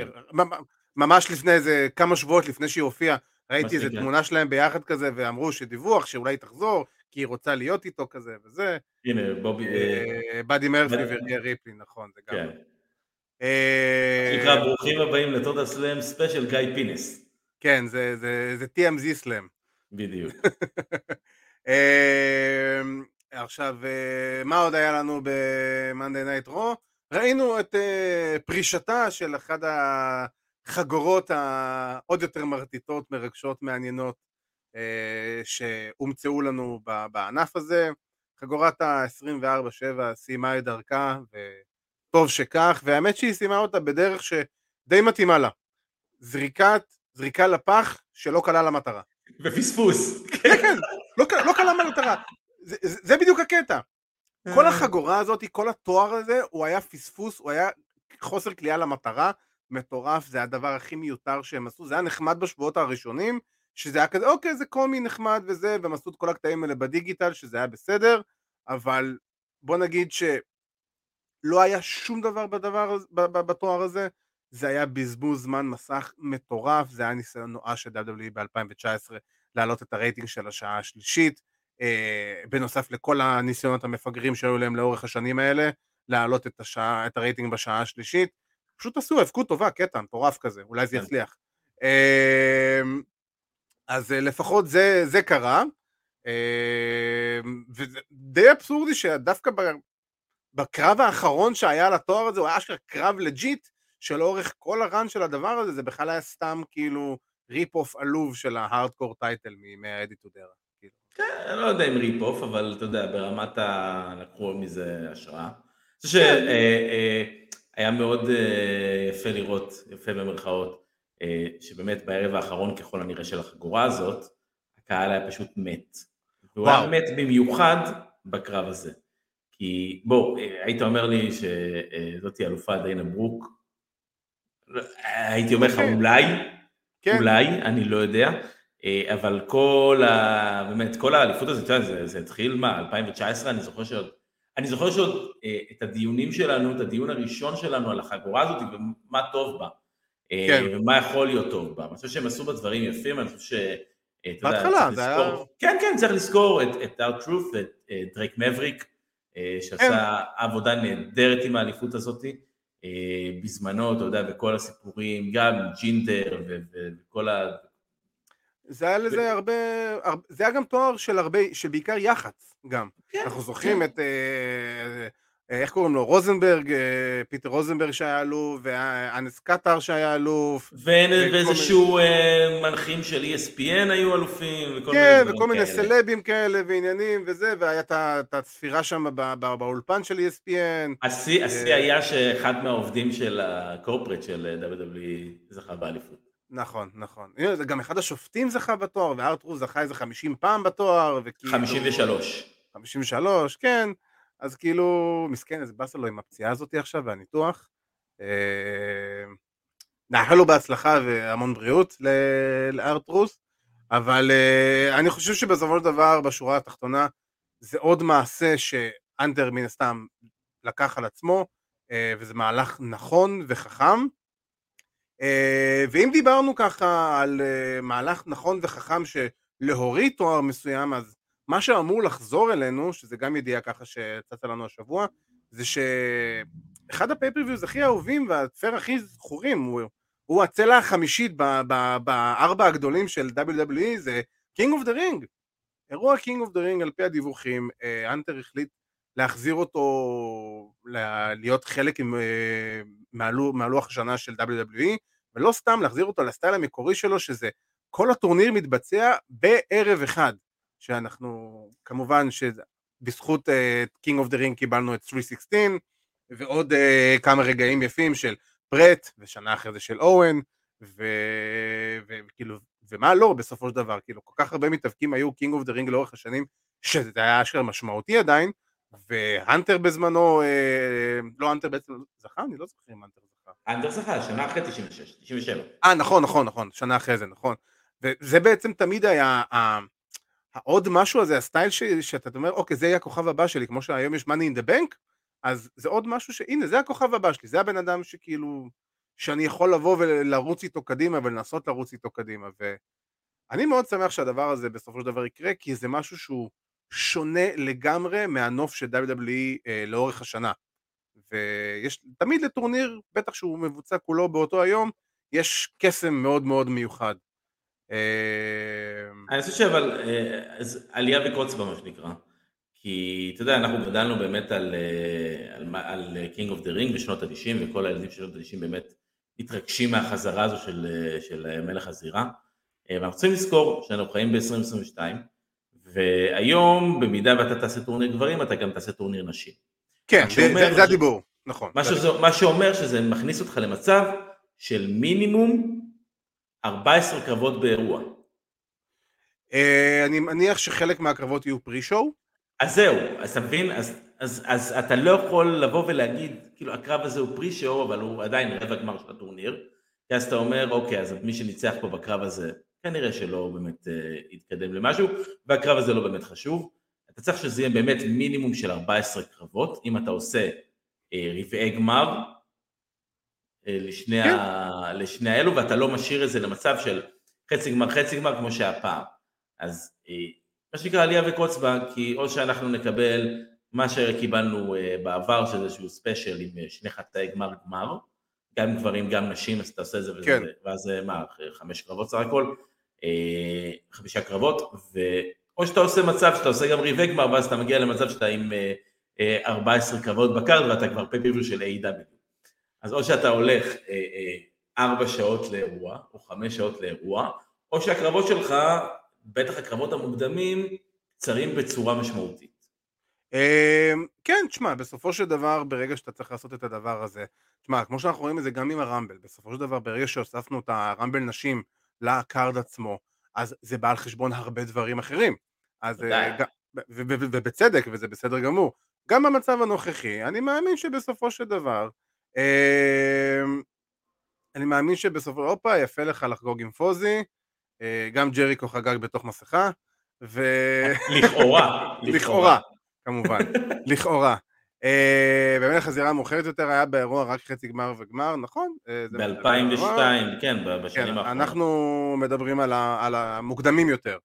ממש לפני איזה כמה שבועות לפני שהיא הופיעה, ראיתי איזה תמונה שלהם ביחד כזה, ואמרו שדיווח שאולי תחזור, כי היא רוצה להיות איתו כזה וזה. הנה, בובי... אה, באדי מרפי וריה ריפלי, נכון, זה גם. כן. נקרא ברוכים הבאים לטוטאל סלאם special גיא פינס. כן, זה TMZ סלאם. בדיוק. אמ, עכשיו, אה, מה עוד היה לנו ב-Monday Night Raw? ראינו את uh, פרישתה של אחת החגורות העוד יותר מרטיטות, מרגשות, מעניינות uh, שהומצאו לנו בענף הזה. חגורת ה-24-7 סיימה את דרכה, וטוב שכך, והאמת שהיא סיימה אותה בדרך שדי מתאימה לה. זריקת, זריקה לפח שלא קלה למטרה. ופספוס. כן, כן, לא, לא קלה למטרה. זה, בדיוק הקטע. כל החגורה הזאת, כל התואר הזה, הוא היה פספוס, הוא היה חוסר כליאה למטרה, מטורף, זה הדבר הכי מיותר שהם עשו, זה היה נחמד בשבועות הראשונים, שזה היה כזה, אוקיי, זה קומי נחמד וזה, והם עשו את כל הקטעים האלה בדיגיטל, שזה היה בסדר, אבל בוא נגיד שלא היה שום דבר בדבר, בתואר הזה, זה היה בזבוז זמן מסך מטורף, זה היה ניסיון נואש של WWE ב-2019 להעלות את הרייטינג של השעה השלישית, אה, בנוסף לכל הניסיונות המפגרים שהיו להם לאורך השנים האלה, להעלות את, השעה, את הרייטינג בשעה השלישית, פשוט עשו האבקות טובה, קטע מטורף כזה, אולי זה כן. יצליח. אה, אז אה, לפחות זה, זה קרה, וזה די אבסורדי שדווקא בקרב האחרון שהיה על התואר הזה, הוא היה אשכרה קרב legit, שלאורך כל ה run של הדבר הזה, זה בכלל היה סתם כאילו rip off עלוב של ה hardcore title מימי ה attitude era. כן, אני לא יודע אם rip off, אבל אתה יודע, ברמת ה... לקחו מזה השראה. אני חושב שהיה כן. אה, מאוד אה, יפה לראות, יפה במרכאות, אה, שבאמת בערב האחרון ככל הנראה של החגורה הזאת, הקהל היה פשוט מת. והוא היה מת במיוחד בקרב הזה. כי בוא, היית אומר לי שזאתי אלופה דיינה ברוק, הייתי אומר לך אוקיי. אולי, כן. אולי, אני לא יודע, אה, אבל כל ה... באמת, כל האליפות הזאת, זה, זה התחיל מה, 2019, אני זוכר שעוד... אני זוכר שעוד אה, את הדיונים שלנו, את הדיון הראשון שלנו על החגורה הזאת ומה טוב בה. אה, כן. ומה יכול להיות טוב בה. אני חושב שהם עשו בה דברים יפים, אני חושב ש... בהתחלה, זה היה... כן, כן, צריך לזכור את, את Our Truth ואת דרייק מבריק, שעשה כן. עבודה נהדרת עם האליפות הזאת. בזמנו, אתה יודע, בכל הסיפורים, גם ג'ינדר וכל ה... זה היה לזה הרבה, זה היה גם תואר של הרבה, של בעיקר יח"צ גם. כן, אנחנו זוכרים כן. את, אה, אה, איך קוראים לו, רוזנברג, אה, פיטר רוזנברג שהיה אלוף, ואנס קטר שהיה אלוף. ואיזשהו מנחים של ESPN היו אלופים, וכל כן, מיני וכל מיני סלבים כאלה ועניינים וזה, והיה את הצפירה שם באולפן של ESPN. השיא היה שאחד מהעובדים של הקורפרט של WWE זכה באליפות. נכון, נכון. גם אחד השופטים זכה בתואר, וארטרו זכה איזה 50 פעם בתואר, וכאילו... 53. 53, כן. אז כאילו, מסכן, איזה באסה לו עם הפציעה הזאת עכשיו, והניתוח. אה, נאחל לו בהצלחה והמון בריאות ל R-Truth, אבל אה, אני חושב שבסופו של דבר, בשורה התחתונה, זה עוד מעשה שהאנטר מן הסתם לקח על עצמו, אה, וזה מהלך נכון וחכם. ואם דיברנו ככה על מהלך נכון וחכם שלהוריד תואר מסוים, אז מה שאמור לחזור אלינו, שזה גם ידיעה ככה שצצה לנו השבוע, זה שאחד ה pay-per-views הכי אהובים והפייר הכי זכורים הוא הוא הצלע החמישית בארבע הגדולים של WWE, זה King of the Ring. אירוע King of the Ring על פי הדיווחים, אנטר החליט להחזיר אותו להיות חלק מהלוח השנה של WWE, ולא סתם להחזיר אותו לסטייל המקורי שלו, שזה כל הטורניר מתבצע בערב אחד, שאנחנו כמובן שבזכות King of the Ring קיבלנו את 316 ועוד uh, כמה רגעים יפים של ברט ושנה אחרי זה של אורן וכאילו ומה לא בסופו של דבר כאילו כל כך הרבה מתאבקים היו King of the Ring לאורך השנים שזה היה אשכרה משמעותי עדיין והאנטר בזמנו אה, לא האנטר בעצם זכה אני לא זוכר אם האנטר זכה. האנטר זכה שנה אחרי 96 97. אה נכון נכון נכון שנה אחרי זה נכון וזה בעצם תמיד היה העוד משהו הזה, הסטייל ש, שאתה אומר, אוקיי, זה יהיה הכוכב הבא שלי, כמו שהיום יש money in the bank, אז זה עוד משהו שהנה, זה הכוכב הבא שלי, זה הבן אדם שכאילו, שאני יכול לבוא ולרוץ איתו קדימה ולנסות לרוץ איתו קדימה, ואני מאוד שמח שהדבר הזה בסופו של דבר יקרה, כי זה משהו שהוא שונה לגמרי מהנוף של WWE אה, לאורך השנה. ויש תמיד לטורניר, בטח שהוא מבוצע כולו באותו היום, יש קסם מאוד מאוד מיוחד. אני חושב שאבל, אה, אליה וקוץ בה מה שנקרא, כי אתה יודע, אנחנו גדלנו באמת על, אה, על, על King of the Ring בשנות ה-90, וכל הילדים של שנות ה-90 באמת מתרגשים מהחזרה הזו של, של מלך הזירה, אה, ואנחנו צריכים לזכור שאנחנו חיים ב-2022, והיום במידה ואתה תעשה טורניר גברים, אתה גם תעשה טורניר נשים. כן, זה, זה, זה הדיבור, נכון. מה, שזה, מה שאומר שזה מכניס אותך למצב של מינימום 14 קרבות באירוע. אה, אני מניח שחלק מהקרבות יהיו פרי-שואו. אז זהו, אז אתה מבין? אז, אז, אז אתה לא יכול לבוא ולהגיד, כאילו הקרב הזה הוא פרי-שואו, אבל הוא עדיין רבע גמר של הטורניר. כי אז אתה אומר, אוקיי, אז מי שניצח פה בקרב הזה, כנראה שלא באמת אה, יתקדם למשהו, והקרב הזה לא באמת חשוב. אתה צריך שזה יהיה באמת מינימום של 14 קרבות, אם אתה עושה אה, רבעי גמר, לשני, כן. ה... לשני האלו, ואתה לא משאיר את זה למצב של חצי גמר, חצי גמר, כמו שהיה פעם. אז אה, מה שנקרא עלייה וקוץ בה, כי או שאנחנו נקבל מה שקיבלנו אה, בעבר, שזה איזשהו ספיישל עם שני חטאי גמר גמר, גם גברים, גם נשים, אז אתה עושה את זה, וזה, כן. ואז מה, חמש קרבות סך הכל, חמישה קרבות, או שאתה עושה מצב שאתה עושה גם ריבי גמר, ואז אתה מגיע למצב שאתה עם 14 קרבות בקארד, ואתה כבר פייפיבו של A.W. אז או שאתה הולך אה, אה, ארבע שעות לאירוע, או חמש שעות לאירוע, או שהקרבות שלך, בטח הקרבות המוקדמים, קצרים בצורה משמעותית. אמ, כן, תשמע, בסופו של דבר, ברגע שאתה צריך לעשות את הדבר הזה, תשמע, כמו שאנחנו רואים את זה גם עם הרמבל, בסופו של דבר, ברגע שהוספנו את הרמבל נשים לקארד עצמו, אז זה בא על חשבון הרבה דברים אחרים. אז, אה, ובצדק, וזה בסדר גמור. גם במצב הנוכחי, אני מאמין שבסופו של דבר, אני מאמין שבסופו, הופה, יפה לך לחגוג עם פוזי, אה, גם ג'ריקו חגג בתוך מסכה, ו... לכאורה. לכאורה, כמובן, לכאורה. אה, במלך הזירה המאוחרת יותר היה באירוע רק חצי גמר וגמר, נכון? אה, ב-2002, כן, בשנים כן, האחרונות. אנחנו מדברים על המוקדמים יותר.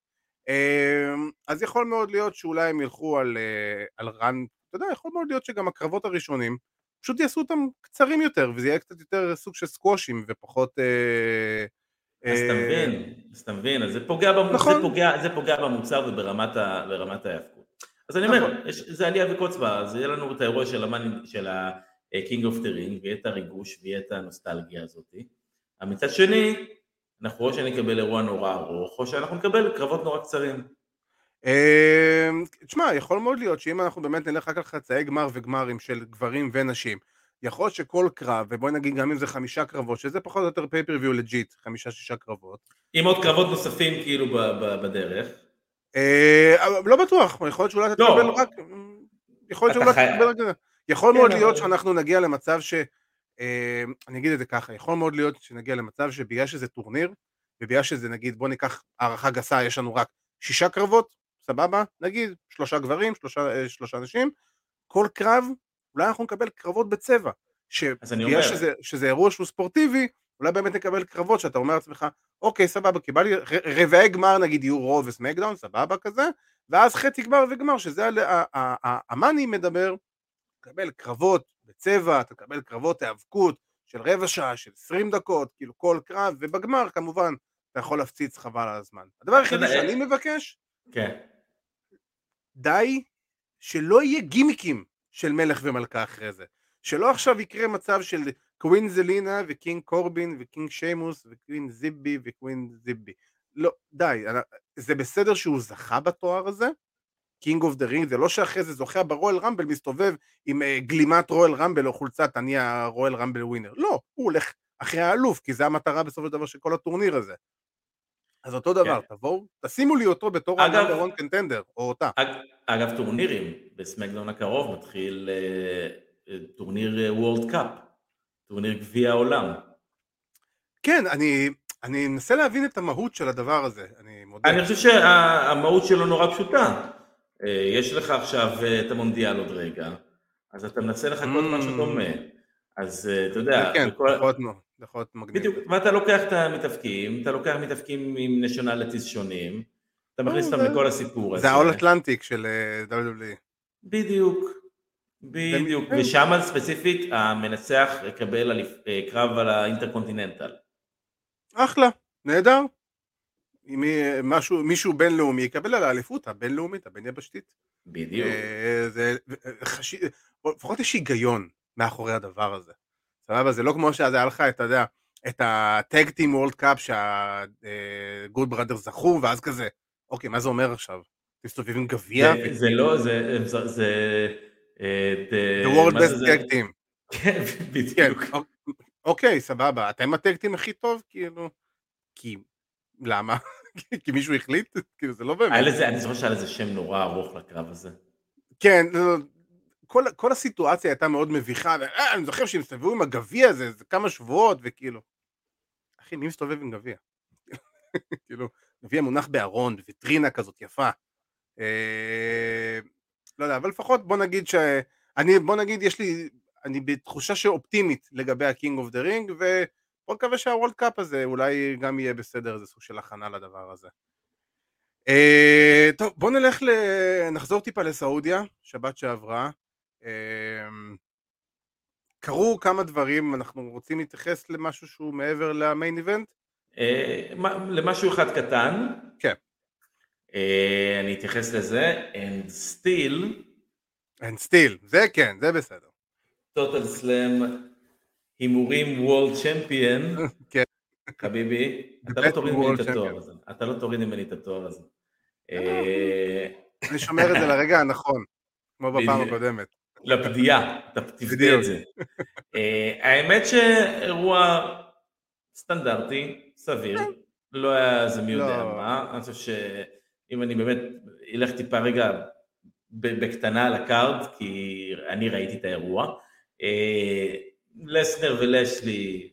אז יכול מאוד להיות שאולי הם ילכו על רן, אתה יודע, יכול מאוד להיות שגם הקרבות הראשונים פשוט יעשו אותם קצרים יותר, וזה יהיה קצת יותר סוג של סקוושים ופחות... אה, אז אתה אה, מבין, אז אתה מבין, אז זה פוגע, במוצר, נכון. זה פוגע, זה פוגע במוצר וברמת ההיאבקות. אז אני אומר, נכון. יש, זה עלייה וקוץ בה, אז יהיה לנו את האירוע של, המאני, של ה-King of the Ring, ויהיה את הריגוש ויהיה את הנוסטלגיה הזאת. מצד שני, אנחנו או שנקבל אירוע נורא ארוך, או שאנחנו נקבל קרבות נורא קצרים. אמ, תשמע, יכול מאוד להיות שאם אנחנו באמת נלך רק על חצאי גמר וגמרים של גברים ונשים, יכול להיות שכל קרב, ובואי נגיד גם אם זה חמישה קרבות, שזה פחות או יותר pay-per-view legit, חמישה-שישה קרבות. עם עוד קרבות נוספים כאילו בדרך. אה, לא בטוח, יכול להיות שאולי אתה לא. תקבל רק... יכול להיות שאולי אתה תקבל רק... יכול מאוד כן, להיות שאנחנו נגיע למצב ש... אה, אני אגיד את זה ככה, יכול מאוד להיות שנגיע למצב שבגלל שזה טורניר, ובגלל שזה נגיד, בוא ניקח הערכה גסה, יש לנו רק שישה קרבות, סבבה? נגיד שלושה גברים, שלושה, אה, שלושה נשים, כל קרב, אולי אנחנו נקבל קרבות בצבע. שבגלל שזה, שזה אירוע שהוא ספורטיבי, אולי באמת נקבל קרבות שאתה אומר לעצמך, אוקיי, סבבה, קיבלתי, רבעי גמר נגיד יהיו רו וסמקדאון, סבבה כזה, ואז חצי גמר וגמר, שזה ה money מדבר, תקבל קרבות בצבע, אתה תקבל קרבות היאבקות, של רבע שעה, של 20 דקות, כאילו כל קרב, ובגמר כמובן אתה יכול להפציץ חבל על הזמן. הדבר היחידי שאני מבקש, כן. די שלא יהיה גימיקים של מלך ומלכה אחרי זה. שלא עכשיו יקרה מצב של קווין זלינה וקינג קורבין וקינג שיימוס וקווין זיבי וקווין זיבי. לא, די, זה בסדר שהוא זכה בתואר הזה, King of the Ring, זה לא שאחרי זה זוכה ב Royal Rumble מסתובב עם uh, גלימת Royal Rumble או חולצת אני ה Royal Rumble winner, לא, הוא הולך אחרי האלוף, כי זה המטרה בסופו של דבר של כל הטורניר הזה. אז אותו דבר, כן. תבואו, תשימו לי אותו בתור ה number one contender, או אותה. אג, אגב, טורנירים, ב SmackDown הקרוב מתחיל uh, טורניר World Cup, טורניר גביע העולם. כן, אני, אני מנסה להבין את המהות של הדבר הזה, אני מודה. אני חושב שהמהות שלו נורא פשוטה. אה, יש לך עכשיו אה, את המונדיאל עוד רגע, אז אתה מנסה לחכות mm. משהו דומה. אז אה, אתה יודע... כן, יכול להיות מגניב. בדיוק, ואתה לוקח את המתאבקים, אתה לוקח מתאבקים עם נשיונליטיז שונים, אתה מכניס אותם לכל הסיפור הזה. זה ה-all Atlantic של WWE. בדיוק, בדיוק, ושם ספציפית המנצח יקבל קרב על ה Intercontinental. אחלה, נהדר. אם משהו, מישהו בינלאומי יקבל על האליפות הבינלאומית, הבין יבשתית. בדיוק. אה, זה, חש... לפחות יש היגיון מאחורי הדבר הזה. סבבה? זה לא כמו שאז היה לך, אתה יודע, את ה tag team World Cup שה Good Brothers זכו, ואז כזה, אוקיי, מה זה אומר עכשיו? תסתובב עם גביע? זה, לא, זה... זה, זה אה, The World Best Tag Team. כן, בדיוק. כן, אוקיי, סבבה. אתם הטאג טים הכי טוב? כאילו... כי... למה? כי מישהו החליט? כאילו זה לא באמת. אני זוכר שהיה לזה שם נורא ארוך לקרב הזה. כן, כל, כל הסיטואציה הייתה מאוד מביכה, ואני זוכר שהם הסתובבו עם הגביע הזה, זה כמה שבועות, וכאילו... אחי, מי מסתובב עם גביע? כאילו, גביע מונח בארון, בוויטרינה כזאת יפה. אה, לא יודע, אבל לפחות בוא נגיד ש... אני, בוא נגיד, יש לי... אני בתחושה שאופטימית לגבי ה-King of the Ring, ו... בוא נקווה שהוולד קאפ הזה אולי גם יהיה בסדר, איזה סוג של הכנה לדבר הזה. Uh, טוב, בוא נלך, ל... נחזור טיפה לסעודיה, שבת שעברה. Uh, קרו כמה דברים, אנחנו רוצים להתייחס למשהו שהוא מעבר למיין איבנט? Uh, למשהו אחד קטן. כן. Uh, אני אתייחס לזה, and still. and still, זה כן, זה בסדר. טוטל סלאם הימורים וולד צ'מפיון, כן. חביבי, אתה לא תוריד ממני את התואר הזה, אתה לא תוריד ממני את התואר הזה. אה, אני שומר את זה לרגע הנכון, כמו בפעם הקודמת. לפדיעה, אתה את זה. אה, האמת שאירוע סטנדרטי, סביר, לא היה איזה מי יודע לא. מה, אני חושב שאם אני באמת אלך טיפה רגע בקטנה על ה card, כי אני ראיתי את האירוע, אה, לסנר ולאשלי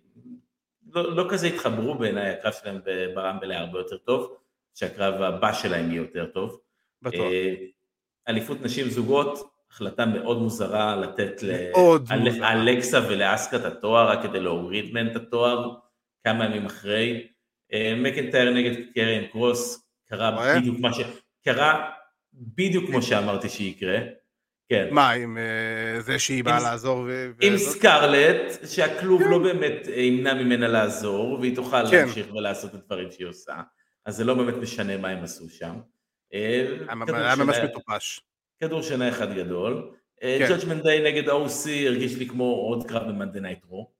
לא, לא כזה התחברו בעיניי, הקרב שלהם ב Rumble היה הרבה יותר טוב, שהקרב הבא שלהם יהיה יותר טוב. בטוח. אה, אליפות נשים זוגות, החלטה מאוד מוזרה לתת לאלכסה ולאסקה את התואר רק כדי להוריד מהן את התואר כמה ימים אחרי. אה, מקנטייר נגד קרן קרוס, קרה בדיוק מה ש... קרה בדיוק כמו שאמרתי שיקרה. כן. מה, עם uh, זה שהיא באה לעזור? ו... עם סקרלט, שהכלוב כן. לא באמת אה, ימנע ממנה לעזור, והיא תוכל כן. להמשיך ולעשות את הדברים שהיא עושה. אז זה לא באמת משנה מה הם עשו שם. אה, היה ממש מטופש. כדור שינה אחד גדול. Judgment Day נגד OC הרגיש לי כמו עוד קרב ב Monday Night Raw.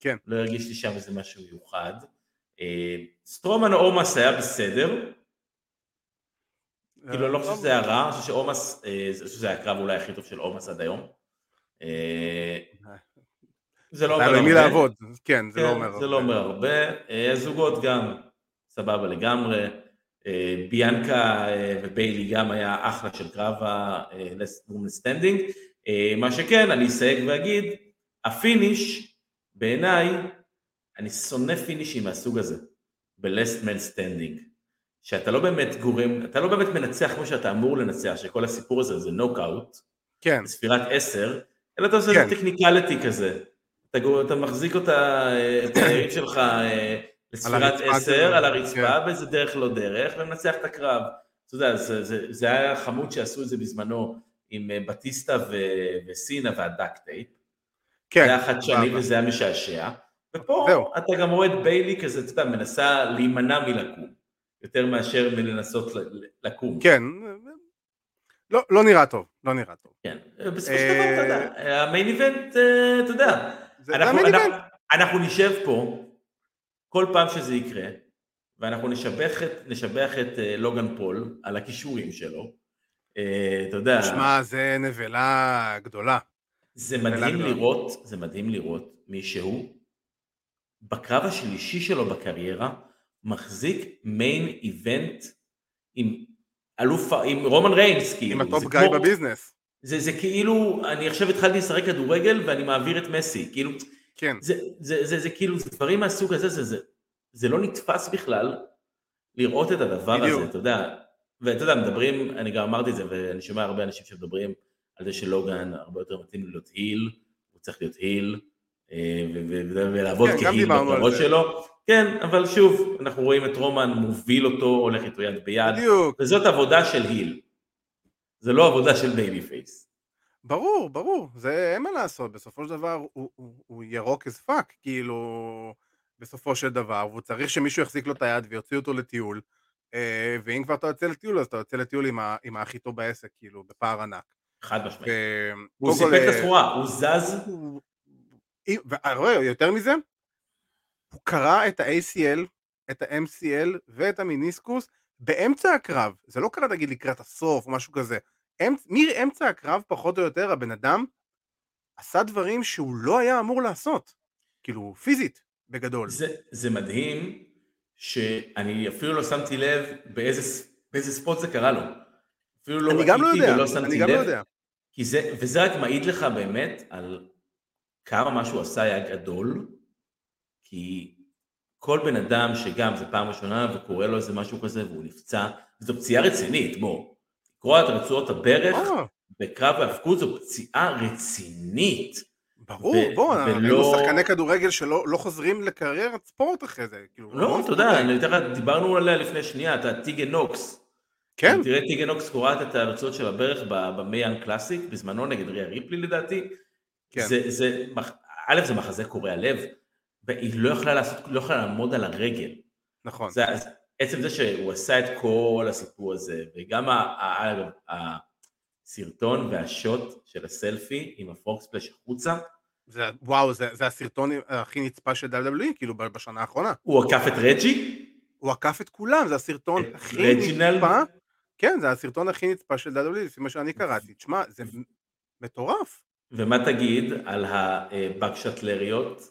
כן. לא הרגיש לי שם איזה משהו מיוחד. סטרומן עומס היה בסדר, כאילו, לא חושב שזה היה רע, אני חושב שעומס, אה, שזה היה הקרב אולי הכי טוב של עומס עד היום. אה, זה לא אומר הרבה. למי לעבוד, כן, זה לא כן, אומר הרבה. זה לא אומר הרבה. הזוגות גם סבבה לגמרי. אה, ביאנקה וביילי גם היה אחלה של קרב ה standing. מה שכן, אני אסייג ואגיד, ה finish, בעיניי, אני שונא פינישים מהסוג הזה, ב-last man standing. שאתה לא באמת גורם, אתה לא באמת מנצח כמו שאתה אמור לנצח, שכל הסיפור הזה זה נוקאוט, כן. ספירת עשר, אלא אתה עושה כן. איזה technicality כזה. אתה, אתה מחזיק אותה, את היריב שלך אה, לספירת עשר על הרצפה, כן. באיזה דרך לא דרך, ומנצח את הקרב. אתה יודע, זה, זה, זה היה חמוד שעשו את זה בזמנו עם אה, בטיסטה ו, וסינה וה duct tape. כן. זה היה חדשני וזה היה משעשע. ופה זהו. אתה גם רואה את ביילי כזה, אתה יודע, מנסה להימנע מלקום, יותר מאשר מלנסות לקום. כן. לא, לא נראה טוב, לא נראה טוב. כן. בסופו של דבר, אתה יודע, המיין איבנט, אתה יודע. אנחנו נשב פה כל פעם שזה יקרה, ואנחנו נשבח את, נשבח את אה, לוגן פול על הכישורים שלו. אה, אתה יודע, שמע, זה נבלה גדולה. זה שאלה מדהים גדולה. לראות, זה מדהים לראות מישהו בקרב השלישי שלו בקריירה מחזיק main event עם אלוף, עם רומן ריינס, כאילו. עם ה top guy כמו- ב business. זה, זה כאילו, אני עכשיו התחלתי לשחק כדורגל ואני מעביר את מסי, כאילו, כן. זה, זה, זה, זה כאילו, זה דברים מהסוג הזה, זה, זה, זה לא נתפס בכלל לראות את הדבר בדיוק. הזה, אתה יודע, ואתה יודע, מדברים, אני גם אמרתי את זה, ואני שומע הרבה אנשים שמדברים על זה שלוגן הרבה יותר מתאים להיות heel, הוא צריך להיות heel, אה, ולעבוד כן, כ heel זה. שלו, כן, אבל שוב, אנחנו רואים את רומן מוביל אותו, הולך איתו יד ביד, בדיוק. וזאת עבודה של heel, זה לא עבודה של babyface. ברור, ברור, זה אין מה לעשות, בסופו של דבר הוא, הוא, הוא ירוק as fuck, כאילו, בסופו של דבר, והוא צריך שמישהו יחזיק לו את היד ויוציא אותו לטיול, אה, ואם כבר אתה יוצא לטיול, אז אתה יוצא לטיול עם, ה, עם הכי טוב בעסק, כאילו, בפער ענק. חד משמעית. הוא סיפק את אה, הסחורה, הוא זז, הוא- אם- ורואה, יותר מזה, הוא קרא את ה-ACL, את ה-MCL ואת המיניסקוס באמצע הקרב, זה לא קרה נגיד לקראת הסוף או משהו כזה, מאמצע הקרב פחות או יותר הבן אדם עשה דברים שהוא לא היה אמור לעשות, כאילו פיזית בגדול. זה, זה מדהים שאני אפילו לא שמתי לב באיזה, באיזה ספוט זה קרה לו. אפילו לא אני גם לא ראיתי יודע, ולא שמתי אני גם לב, לא יודע. כי זה, וזה רק מעיד לך באמת על כמה מה שהוא עשה היה גדול, כי כל בן אדם שגם זה פעם ראשונה וקורה לו איזה משהו כזה והוא נפצע, זו פציעה רצינית, בוא. לקרוע את רצועות הברך אה, בקרב ההאבקות זו פציעה רצינית. ברור, בוא, ראינו שחקני כדורגל שלא לא חוזרים לקריירת ספורט אחרי זה, כאילו, לא, המון אתה יודע, דיברנו עליה לפני שנייה, אתה טיגן נוקס. כן, תראה טיגן נוקס קורעת את הרצועות של הברך במיאן קלאסיק, בזמנו נגד ריה ריפלי לדעתי. כן. זה, זה, א', זה מחזה קורע לב, והיא לא יכלה לעשות, לא יכלה לעמוד על הרגל. נכון. זה, עצם זה שהוא עשה את כל הסיפור הזה, וגם הסרטון והשוט של הסלפי עם הפורקספלש החוצה, זה, וואו, זה, זה הסרטון הכי נצפה של WWE, כאילו, בשנה האחרונה. הוא עקף את רג'י, הוא עקף את כולם, זה הסרטון הכי רג'ינלד? נצפה. כן, זה הסרטון הכי נצפה של WWE, לפי מה שאני קראתי. תשמע, זה מטורף. ומה תגיד על ה Buckshot Lariat,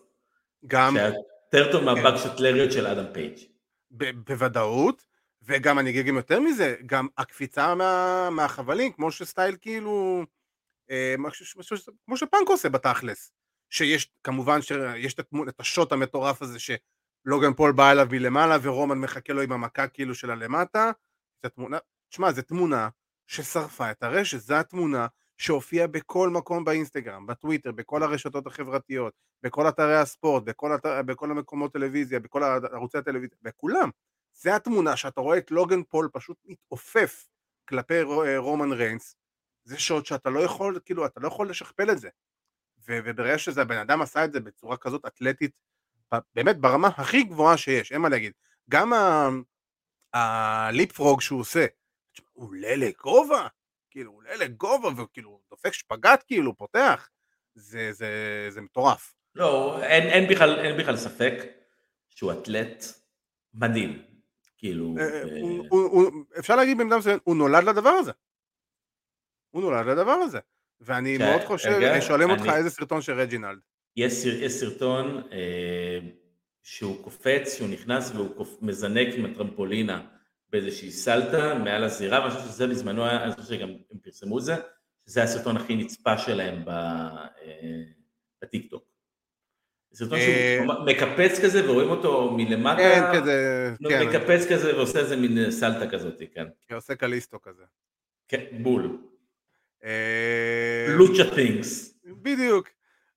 גם, שהיה יותר טוב מה Buckshot Lariat של אדם פייג'. ב- בוודאות, וגם אני אגיד גם יותר מזה, גם הקפיצה מה, מהחבלים, כמו שסטיילס כאילו, אה, משהו- משהו- כמו שפאנק עושה בתכלס. שיש, כמובן שיש את התמונה- את השוט המטורף הזה שלוגן פול בא אליו מלמעלה ורומן מחכה לו עם המכה כאילו של הלמטה. זו תמונה, תשמע, זו תמונה ששרפה את הרשת, זו התמונה שהופיעה בכל מקום באינסטגרם, בטוויטר, בכל הרשתות החברתיות, בכל אתרי הספורט, בכל, אתר, בכל המקומות טלוויזיה, בכל ערוצי הטלוויזיה, בכולם. זה התמונה שאתה רואה את לוגן פול פשוט מתעופף כלפי אה, רומן ריינס, זה שוט שאתה לא יכול, כאילו, אתה לא יכול לשכפל את זה. וברגע שזה הבן אדם עשה את זה בצורה כזאת אתלטית, באמת ברמה הכי גבוהה שיש, אין מה להגיד. גם ה- הליפ פרוג שהוא עושה, הוא עולה לגובה, כאילו, הוא עולה לגובה, וכאילו, דופק שפגאט, כאילו, פותח. זה, זה, זה מטורף. לא, אין, אין, בכלל, אין בכלל ספק שהוא אתלט מדהים. כאילו, אה, אה, הוא- הוא- הוא- אפשר להגיד במידה מסוימת, הוא נולד לדבר הזה. הוא נולד לדבר הזה. ואני ש- מאוד חושב, רגע, שואלים אותך אני- איזה סרטון של רג'ינלד. יש, יש סרטון אה, שהוא קופץ, שהוא נכנס והוא קופ, מזנק עם הטרמפולינה באיזושהי סלטה מעל הזירה, ואני חושב שזה בזמנו היה, אני חושב שגם הם פרסמו את זה, שזה הסרטון הכי נצפה שלהם אה, בטיקטוק. סרטון אה, שהוא ממש מקפץ כזה ורואים אותו מלמטה, כן, כזה, כן, מקפץ כזה ועושה איזה מין סלטה כזאת, כן. עושה קליסטו כזה. כן, בול. אה, lucha things. בדיוק.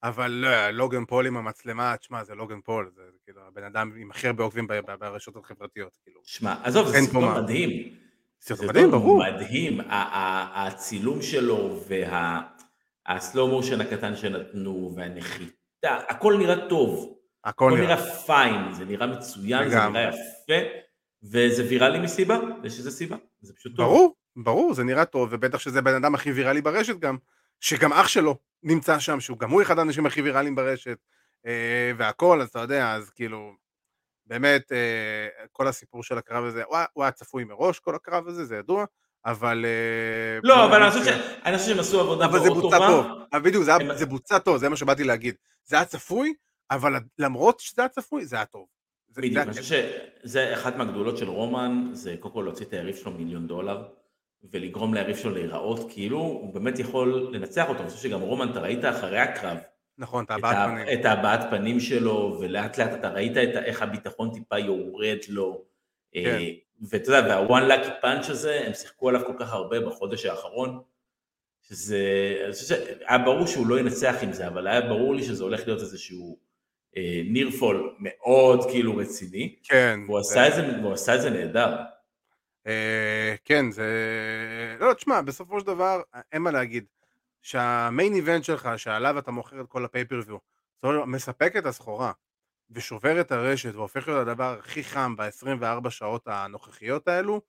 אבל לא, לוגן פול עם המצלמה, תשמע, זה לוגן פול, זה כאילו הבן אדם עם הכי הרבה עוקבים ברשתות החברתיות, כאילו. שמע, עזוב, זה סרטון מה. מדהים. סרטון מדהים, ברור. מדהים, הצילום שלו הסלואו מושן הקטן שנתנו, והנחיתה, הכל נראה טוב. הכל נראה. נראה פיין, זה נראה מצוין, זה. נראה יפה, וזה ויראלי מסיבה, יש איזה סיבה, זה פשוט טוב. ברור, ברור, זה נראה טוב, ובטח שזה בן אדם הכי ויראלי ברשת גם, שגם אח שלו נמצא שם, שהוא גם הוא אחד האנשים הכי ויראליים ברשת, והכל, אז אתה יודע, אז כאילו, באמת, אה, כל הסיפור של הקרב הזה, הוא היה- צפוי מראש, כל הקרב הזה, זה ידוע, אבל... אה, לא, אבל אני חושב שהם עשו עבודה אבל זה מאוד בוצע טובה. טוב, בדיוק, זה, בוצע טוב, זה מה שבאתי להגיד. זה היה צפוי, אבל למרות שזה היה צפוי, זה היה טוב. בדיוק, אני כיף. חושב שזה אחת מהגדולות של רומן, זה קודם כל להוציא את היריב שלו מיליון דולר, ולגרום ליריב שלו להיראות כאילו הוא באמת יכול לנצח אותו, אני חושב שגם רומן, אתה ראית אחרי הקרב, נכון, את הבעת פנים. את הבעת פנים שלו, ולאט לאט אתה ראית את איך הביטחון טיפה יורד לו, כן. אה, ואתה יודע, והוואן לקי פאנץ' הזה, הם שיחקו עליו כל כך הרבה בחודש האחרון, שזה, אני חושב שהיה ברור שהוא לא ינצח עם זה, אבל היה ברור לי שזה הולך להיות איזשהו אה, נירפול מאוד כאילו רציני, כן. והוא זה- עשה את זה, והוא עשה את זה נהדר. אה, כן, זה... לא, תשמע, בסופו של דבר, אין מה להגיד. שהמיין איבנט שלך, שעליו אתה מוכר את כל הפייפריוויו, מספק את הסחורה, ושובר את הרשת, והופך להיות הדבר הכי חם ב-24 שעות הנוכחיות האלו,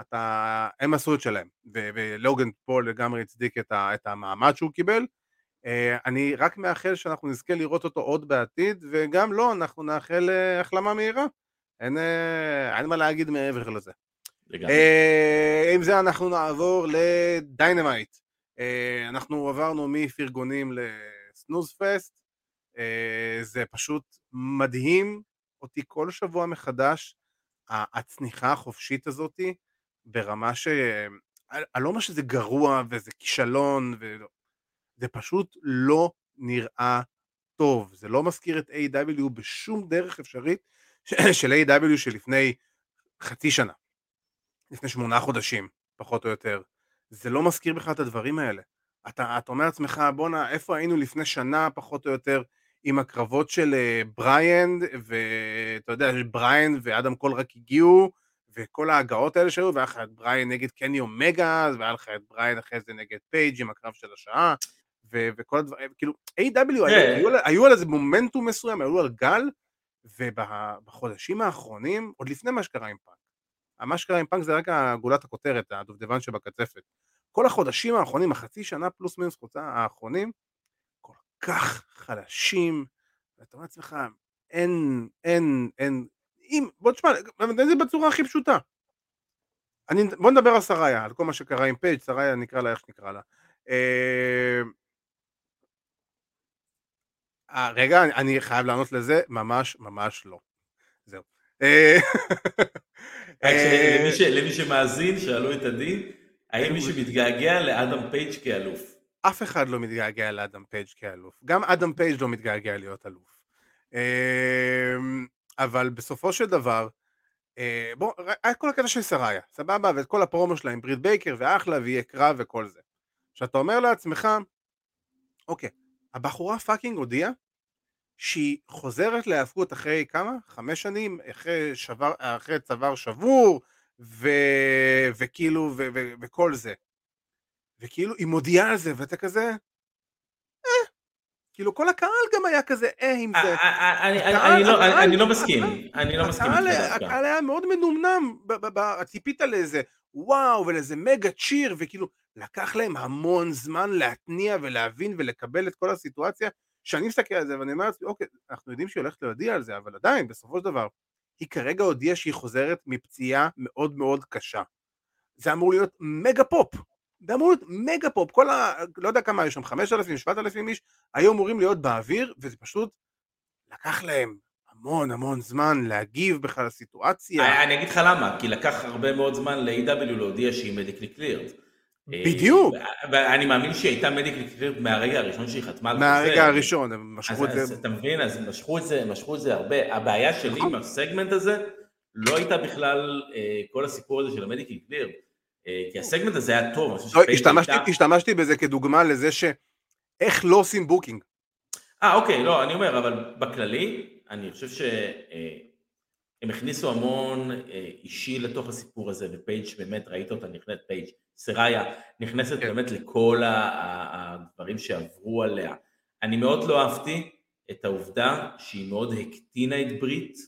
אתה... הם עשו את שלהם. ו- ולוגן פול לגמרי הצדיק את, ה... את המעמד שהוא קיבל. אה, אני רק מאחל שאנחנו נזכה לראות אותו עוד בעתיד, וגם לא, אנחנו נאחל אה, החלמה מהירה. אין, אה, אין מה להגיד מעבר לזה. לגמרי. עם זה אנחנו נעבור ל Dynamite. אה, אנחנו עברנו מפרגונים ל snooze fest. אה, זה פשוט מדהים אותי כל שבוע מחדש, הצניחה החופשית הזאתי, ברמה ש... אני אני לא אומר שזה גרוע וזה כישלון, ו... זה פשוט לא נראה טוב. זה לא מזכיר את A.W. בשום דרך אפשרית של A.W. שלפני חצי שנה. לפני שמונה חודשים, פחות או יותר. זה לא מזכיר בכלל את הדברים האלה. אתה, אתה אומר לעצמך, בואנה, איפה היינו לפני שנה, פחות או יותר, עם הקרבות של אה, בריאן, ואתה יודע, בריאן ואדם קול רק הגיעו, וכל ההגעות האלה שהיו, והיה לך את בריאן נגד קני אומגה, והיה לך את בריאן אחרי זה נגד פייג' עם הקרב של השעה, ו- וכל הדברים, כאילו, AEW היו, היו, על- היו על איזה מומנטום מסוים, היו על גל, ובחודשים האחרונים, עוד לפני מה שקרה עם פאנק, מה שקרה עם פאנק זה רק גולת הכותרת, הדובדבן שבקצפת. כל החודשים האחרונים, החצי שנה פלוס מינוס חוצה האחרונים, כל כך חלשים, ואתה אומר לעצמך, אין, אין, אין, אם, בוא תשמע, זה בצורה הכי פשוטה. אני, בוא נדבר על סראיה, על כל מה שקרה עם פייג', סראיה נקרא לה איך שנקרא לה. אה, אה, רגע, אני, חייב לענות לזה, ממש ממש לא. זהו. אה, אה, למי ש- למי שמאזין, שאלו את עדי, האם מישהו מתגעגע לאדם פייג' כאלוף? אף אחד לא מתגעגע לאדם פייג' כאלוף. גם אדם פייג' לא מתגעגע להיות אלוף. אמ, אבל בסופו של דבר, אה, בוא, היה כל הקטע של סראיה, סבבה, ואת כל הפרומו שלה עם ברית בייקר, ואחלה, ויהיה קרב וכל זה. שאתה אומר לעצמך, אוקיי, הבחורה פאקינג הודיעה שהיא חוזרת להיאבקות אחרי כמה? חמש שנים, אחרי, שבר, אחרי צוואר שבור, ו... וכאילו, ו... ו... וכל זה. וכאילו, היא מודיעה על זה, ואתה כזה, אה, כאילו כל הקהל גם היה כזה אה עם זה. אה, אה, אני- לא- לא מסכים, אני לא מסכים הקהל- היה מאוד מנומנם, ציפית לאיזה וואו ולאיזה מגה צ'יר, וכאילו לקח להם המון זמן להתניע ולהבין ולקבל את כל הסיטואציה, שאני מסתכל על זה ואני אומר לעצמי, אוקיי, אנחנו יודעים שהיא הולכת להודיע על זה, אבל עדיין, בסופו של דבר, היא כרגע הודיעה שהיא חוזרת מפציעה מאוד מאוד קשה. זה אמור להיות mega pop. זה אמור להיות mega pop. כל ה... לא יודע כמה היו שם, 5,000, 7,000 איש, היו אמורים להיות באוויר, וזה פשוט לקח להם המון המון זמן להגיב בכלל לסיטואציה. אני אגיד לך למה, כי לקח הרבה מאוד זמן ל-AEW להודיע שהיא medically cleared. בדיוק. ואני מאמין שהיא הייתה medically cleared מהרגע הראשון שהיא חתמה על חוזה. מהרגע הראשון, הם משכו את אז, אז זה. אתה מבין, אז משכו את זה, משכו את זה הרבה. הבעיה שלי נכון. עם הסגמנט הזה, לא הייתה בכלל אה, כל הסיפור הזה של ה medically clear. אה, כי הסגמנט הזה היה טוב. לא, השתמשתי- בזה כדוגמה לזה שאיך לא עושים booking. אה, אוקיי, לא, אני אומר, אבל בכללי, אני חושב ש... הם הכניסו המון אישי לתוך הסיפור הזה, ופייג' באמת, ראית אותה נכנסת, פייג', סראיה, נכנסת כן. באמת לכל הדברים שעברו עליה. אני מאוד לא אהבתי את העובדה שהיא מאוד הקטינה את ברית,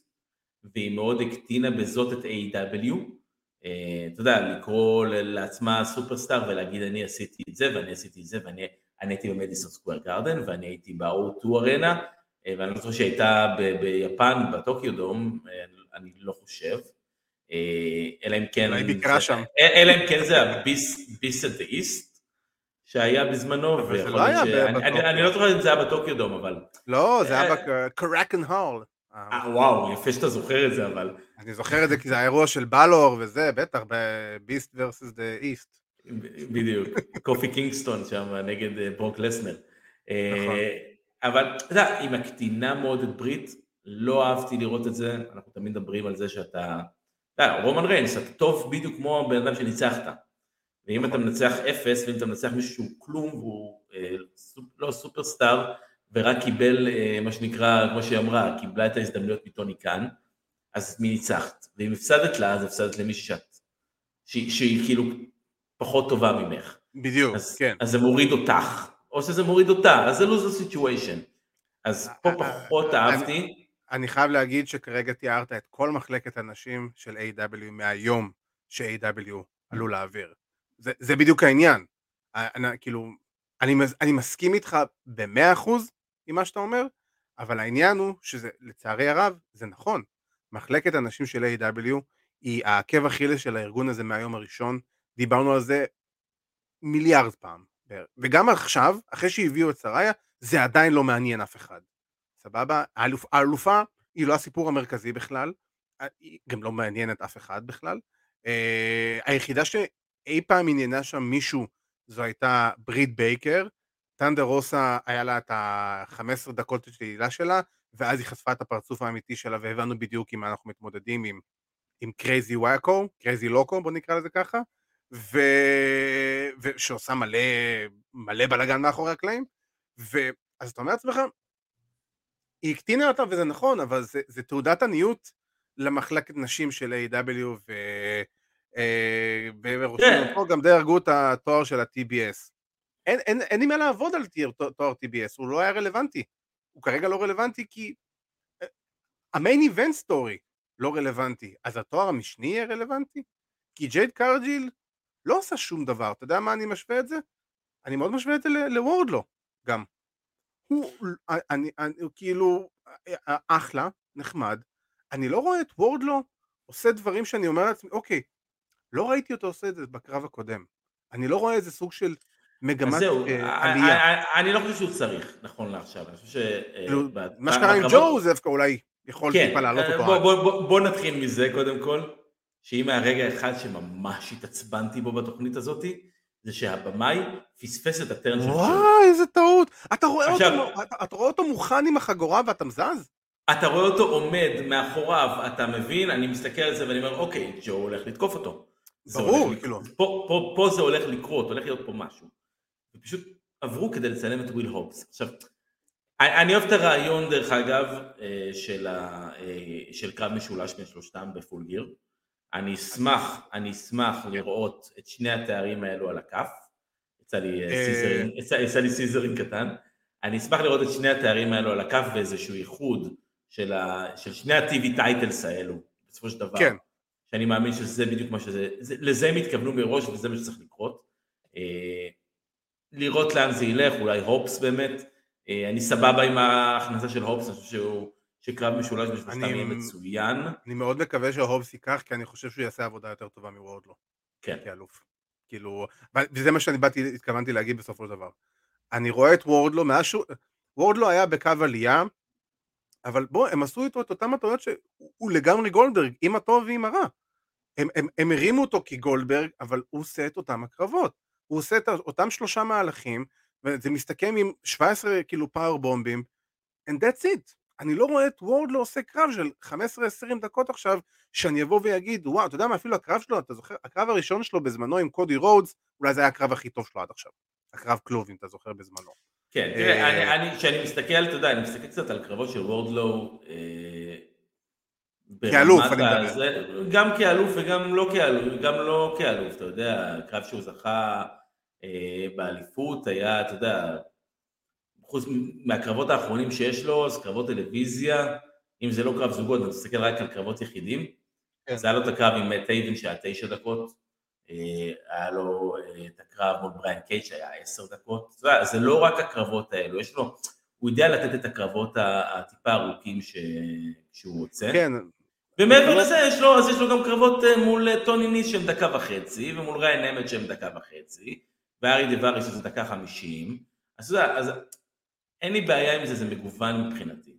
והיא מאוד הקטינה בזאת את AEW אה, אתה יודע, לקרוא לעצמה סופרסטאר ולהגיד אני עשיתי את זה ואני עשיתי את זה ואני הייתי במדיסון סקוויר גרדן ואני הייתי ב-O2 Arena ואני לא חושב שהייתה ביפן, בטוקיו דום, אה, אני לא חושב. אה, אלא אם כן... אולי ביקרה שם. אלא אם כן זה הביס את איסט שהיה בזמנו. אבל זה לא היה בטוקיו. אני לא זוכר אם זה היה בטוקיו דום, אבל... לא, זה היה בקראקן הול. אה, וואו, יפה שאתה זוכר את זה, אבל... אני זוכר את זה כי זה האירוע של בלור וזה, בטח, בביסט versus the איסט. בדיוק, קופי קינגסטון שם נגד אה, ברוק לסנר. נכון. אבל אתה יודע, היא מקטינה מאוד את ברית, לא אהבתי לראות את זה, אנחנו תמיד מדברים על זה שאתה... רומן ריינס, אתה טוב בדיוק כמו הבן אדם שניצחת. ואם אתה. מנצח אפס, ואם אתה מנצח מישהו שהוא כלום והוא אה, לא סופרסטאר, ורק קיבל, אה, מה שנקרא, כמו שהיא אמרה, קיבלה את ההזדמנויות מטוני קאן, אז מי ניצחת? ואם הפסדת לה, אז הפסדת למישהי שאת, שהיא, כאילו פחות טובה ממך. בדיוק, אז, כן. אז זה מוריד אותך, או שזה מוריד אותה, אז זה לוזר סיטואשן. אז פה אה, פחות אהבתי. אני חייב להגיד שכרגע תיארת את כל מחלקת הנשים של A.W. מהיום ש-A.W. עלו לאוויר. זה, זה בדיוק העניין. אני, כאילו, אני, אני מסכים איתך במאה אחוז עם מה שאתה אומר, אבל העניין הוא שזה, לצערי הרב, זה נכון. מחלקת הנשים של A.W. היא העקב אכילס של הארגון הזה מהיום הראשון. דיברנו על זה מיליארד פעם. וגם עכשיו, אחרי שהביאו את שריה, זה עדיין לא מעניין אף אחד. סבבה? האלופה היא לא הסיפור המרכזי בכלל, היא גם לא מעניינת אף אחד בכלל. Uh, היחידה שאי פעם עניינה שם מישהו זו הייתה ברית בייקר, טנדר רוסה היה לה את ה-15 דקות של העילה שלה, ואז היא חשפה את הפרצוף האמיתי שלה והבנו בדיוק עם מה אנחנו מתמודדים עם, עם crazy וואקו, crazy loco בוא נקרא לזה ככה, ו... ושעושה מלא, מלא בלאגן מאחורי הקלעים, ואז אתה אומר לעצמך, היא הקטינה אותה וזה נכון, אבל זה, זה תעודת עניות למחלקת נשים של AEW ו... אה, כן. פה גם די הרגו את התואר של ה-TBS. אין, אין, אין לי מה לעבוד על תואר TBS, הוא לא היה רלוונטי. הוא כרגע לא רלוונטי כי ה main event story לא רלוונטי, אז התואר המשני יהיה רלוונטי? כי ג'ייד קארגיל לא עושה שום דבר, אתה יודע מה אני משווה את זה? אני מאוד משווה את זה לוורדלו גם. הוא, אני, אני, הוא כאילו אחלה, נחמד, אני לא רואה את וורדלו עושה דברים שאני אומר לעצמי, אוקיי, לא ראיתי אותו עושה את זה בקרב הקודם. אני לא רואה איזה סוג של מגמת זהו, אה, עלייה. אני לא חושב שהוא צריך, נכון לעכשיו. אני חושב ש... אה, כאילו, מה שקרה עם ג'ו זה דווקא אולי יכול כן, טיפה לעלות אה, אותו. בוא נתחיל מזה קודם כל, שאם מהרגע האחד שממש התעצבנתי בו בתוכנית הזאת, זה שהבמאי פספס את הטרן של. וואי, איזה טעות. אתה רואה, עכשיו, אותו, אתה, אתה רואה אותו מוכן עם החגורה ואתה מזז? אתה רואה אותו עומד מאחוריו, אתה מבין? אני מסתכל על זה ואני אומר, אוקיי, ג'ו הולך לתקוף אותו. ברור, כאילו. פה, פה, פה זה הולך לקרות, הולך להיות פה משהו. ופשוט עברו כדי לצלם את וויל הובס. עכשיו, אני אוהב את הרעיון, דרך אגב, אה, של, ה, אה, של קרב משולש בין שלושתם ב Full Gear. אני אשמח, אני אשמח לראות את שני התארים האלו על הכף. יצא לי אה, season, יצא לי season קטן. אני אשמח לראות את שני התארים האלו על הכף ואיזשהו איחוד של, ה, של שני ה-TV titles האלו, בסופו של דבר. כן. שאני מאמין שזה בדיוק מה שזה, זה, לזה הם התכוונו מראש וזה מה שצריך לקרות. אה, לראות לאן זה ילך, אולי הופס באמת, אה, אני סבבה עם ההכנסה של הופס, אני חושב שהוא, שקרב משולש בשלושתם יהיה מצוין. אני מאוד מקווה שההופס ייקח, כי אני חושב שהוא יעשה עבודה יותר טובה מוורדלו. כן. כאלוף. כאילו, וזה מה שאני באתי, התכוונתי להגיד בסופו של דבר. אני רואה את וורדלו, מאז שהוא, וורדלו היה בקו עלייה, אבל בוא, הם עשו איתו את אותם הטעויות שהוא לגמרי גולדברג, עם הטוב ועם הרע. הם, הם, הם הרימו אותו כגולדברג, אבל הוא עושה את אותם הקרבות. הוא עושה את אותם שלושה מהלכים, וזה מסתכם עם 17 כאילו פאור בומבים, and that's it. אני לא רואה את וורד לא עושה קרב של 15-20 דקות עכשיו, שאני אבוא ואגיד, וואו, אתה יודע מה, אפילו הקרב שלו, אתה זוכר, הקרב הראשון שלו בזמנו עם קודי רודס, אולי זה היה הקרב הכי טוב שלו עד עכשיו. הקרב כלוב, אם אתה זוכר בזמנו. כן, תראה, אה, כשאני מסתכל, אתה יודע, אני מסתכל קצת על קרבות של וורדלו, אה, כאלוף, אני מדבר. גם כאלוף וגם לא כאלוף, גם לא כאלוף, אתה יודע, קרב שהוא זכה אה, באליפות היה, אתה יודע, חוץ מהקרבות האחרונים שיש לו, אז קרבות טלוויזיה, אם זה לא קרב זוגות, אני מסתכל רק על קרבות יחידים, כן. זה היה לו את הקרב עם טייבן שהיה תשע דקות, אה, היה לו אה, את הקרב מול בריאן קייג' שהיה עשר דקות, זה, זה לא רק הקרבות האלו, יש לו, הוא יודע לתת את הקרבות הטיפה ארוכים ש, שהוא רוצה. כן. ומעבר לזה יש לו, אז יש לו גם קרבות אה, מול טוני ניס שהם דקה וחצי, ומול ריאן נמת' שהם דקה וחצי, וארי דה שזה דקה חמישים, אז אתה יודע, אז אין לי בעיה עם זה, זה מגוון מבחינתי.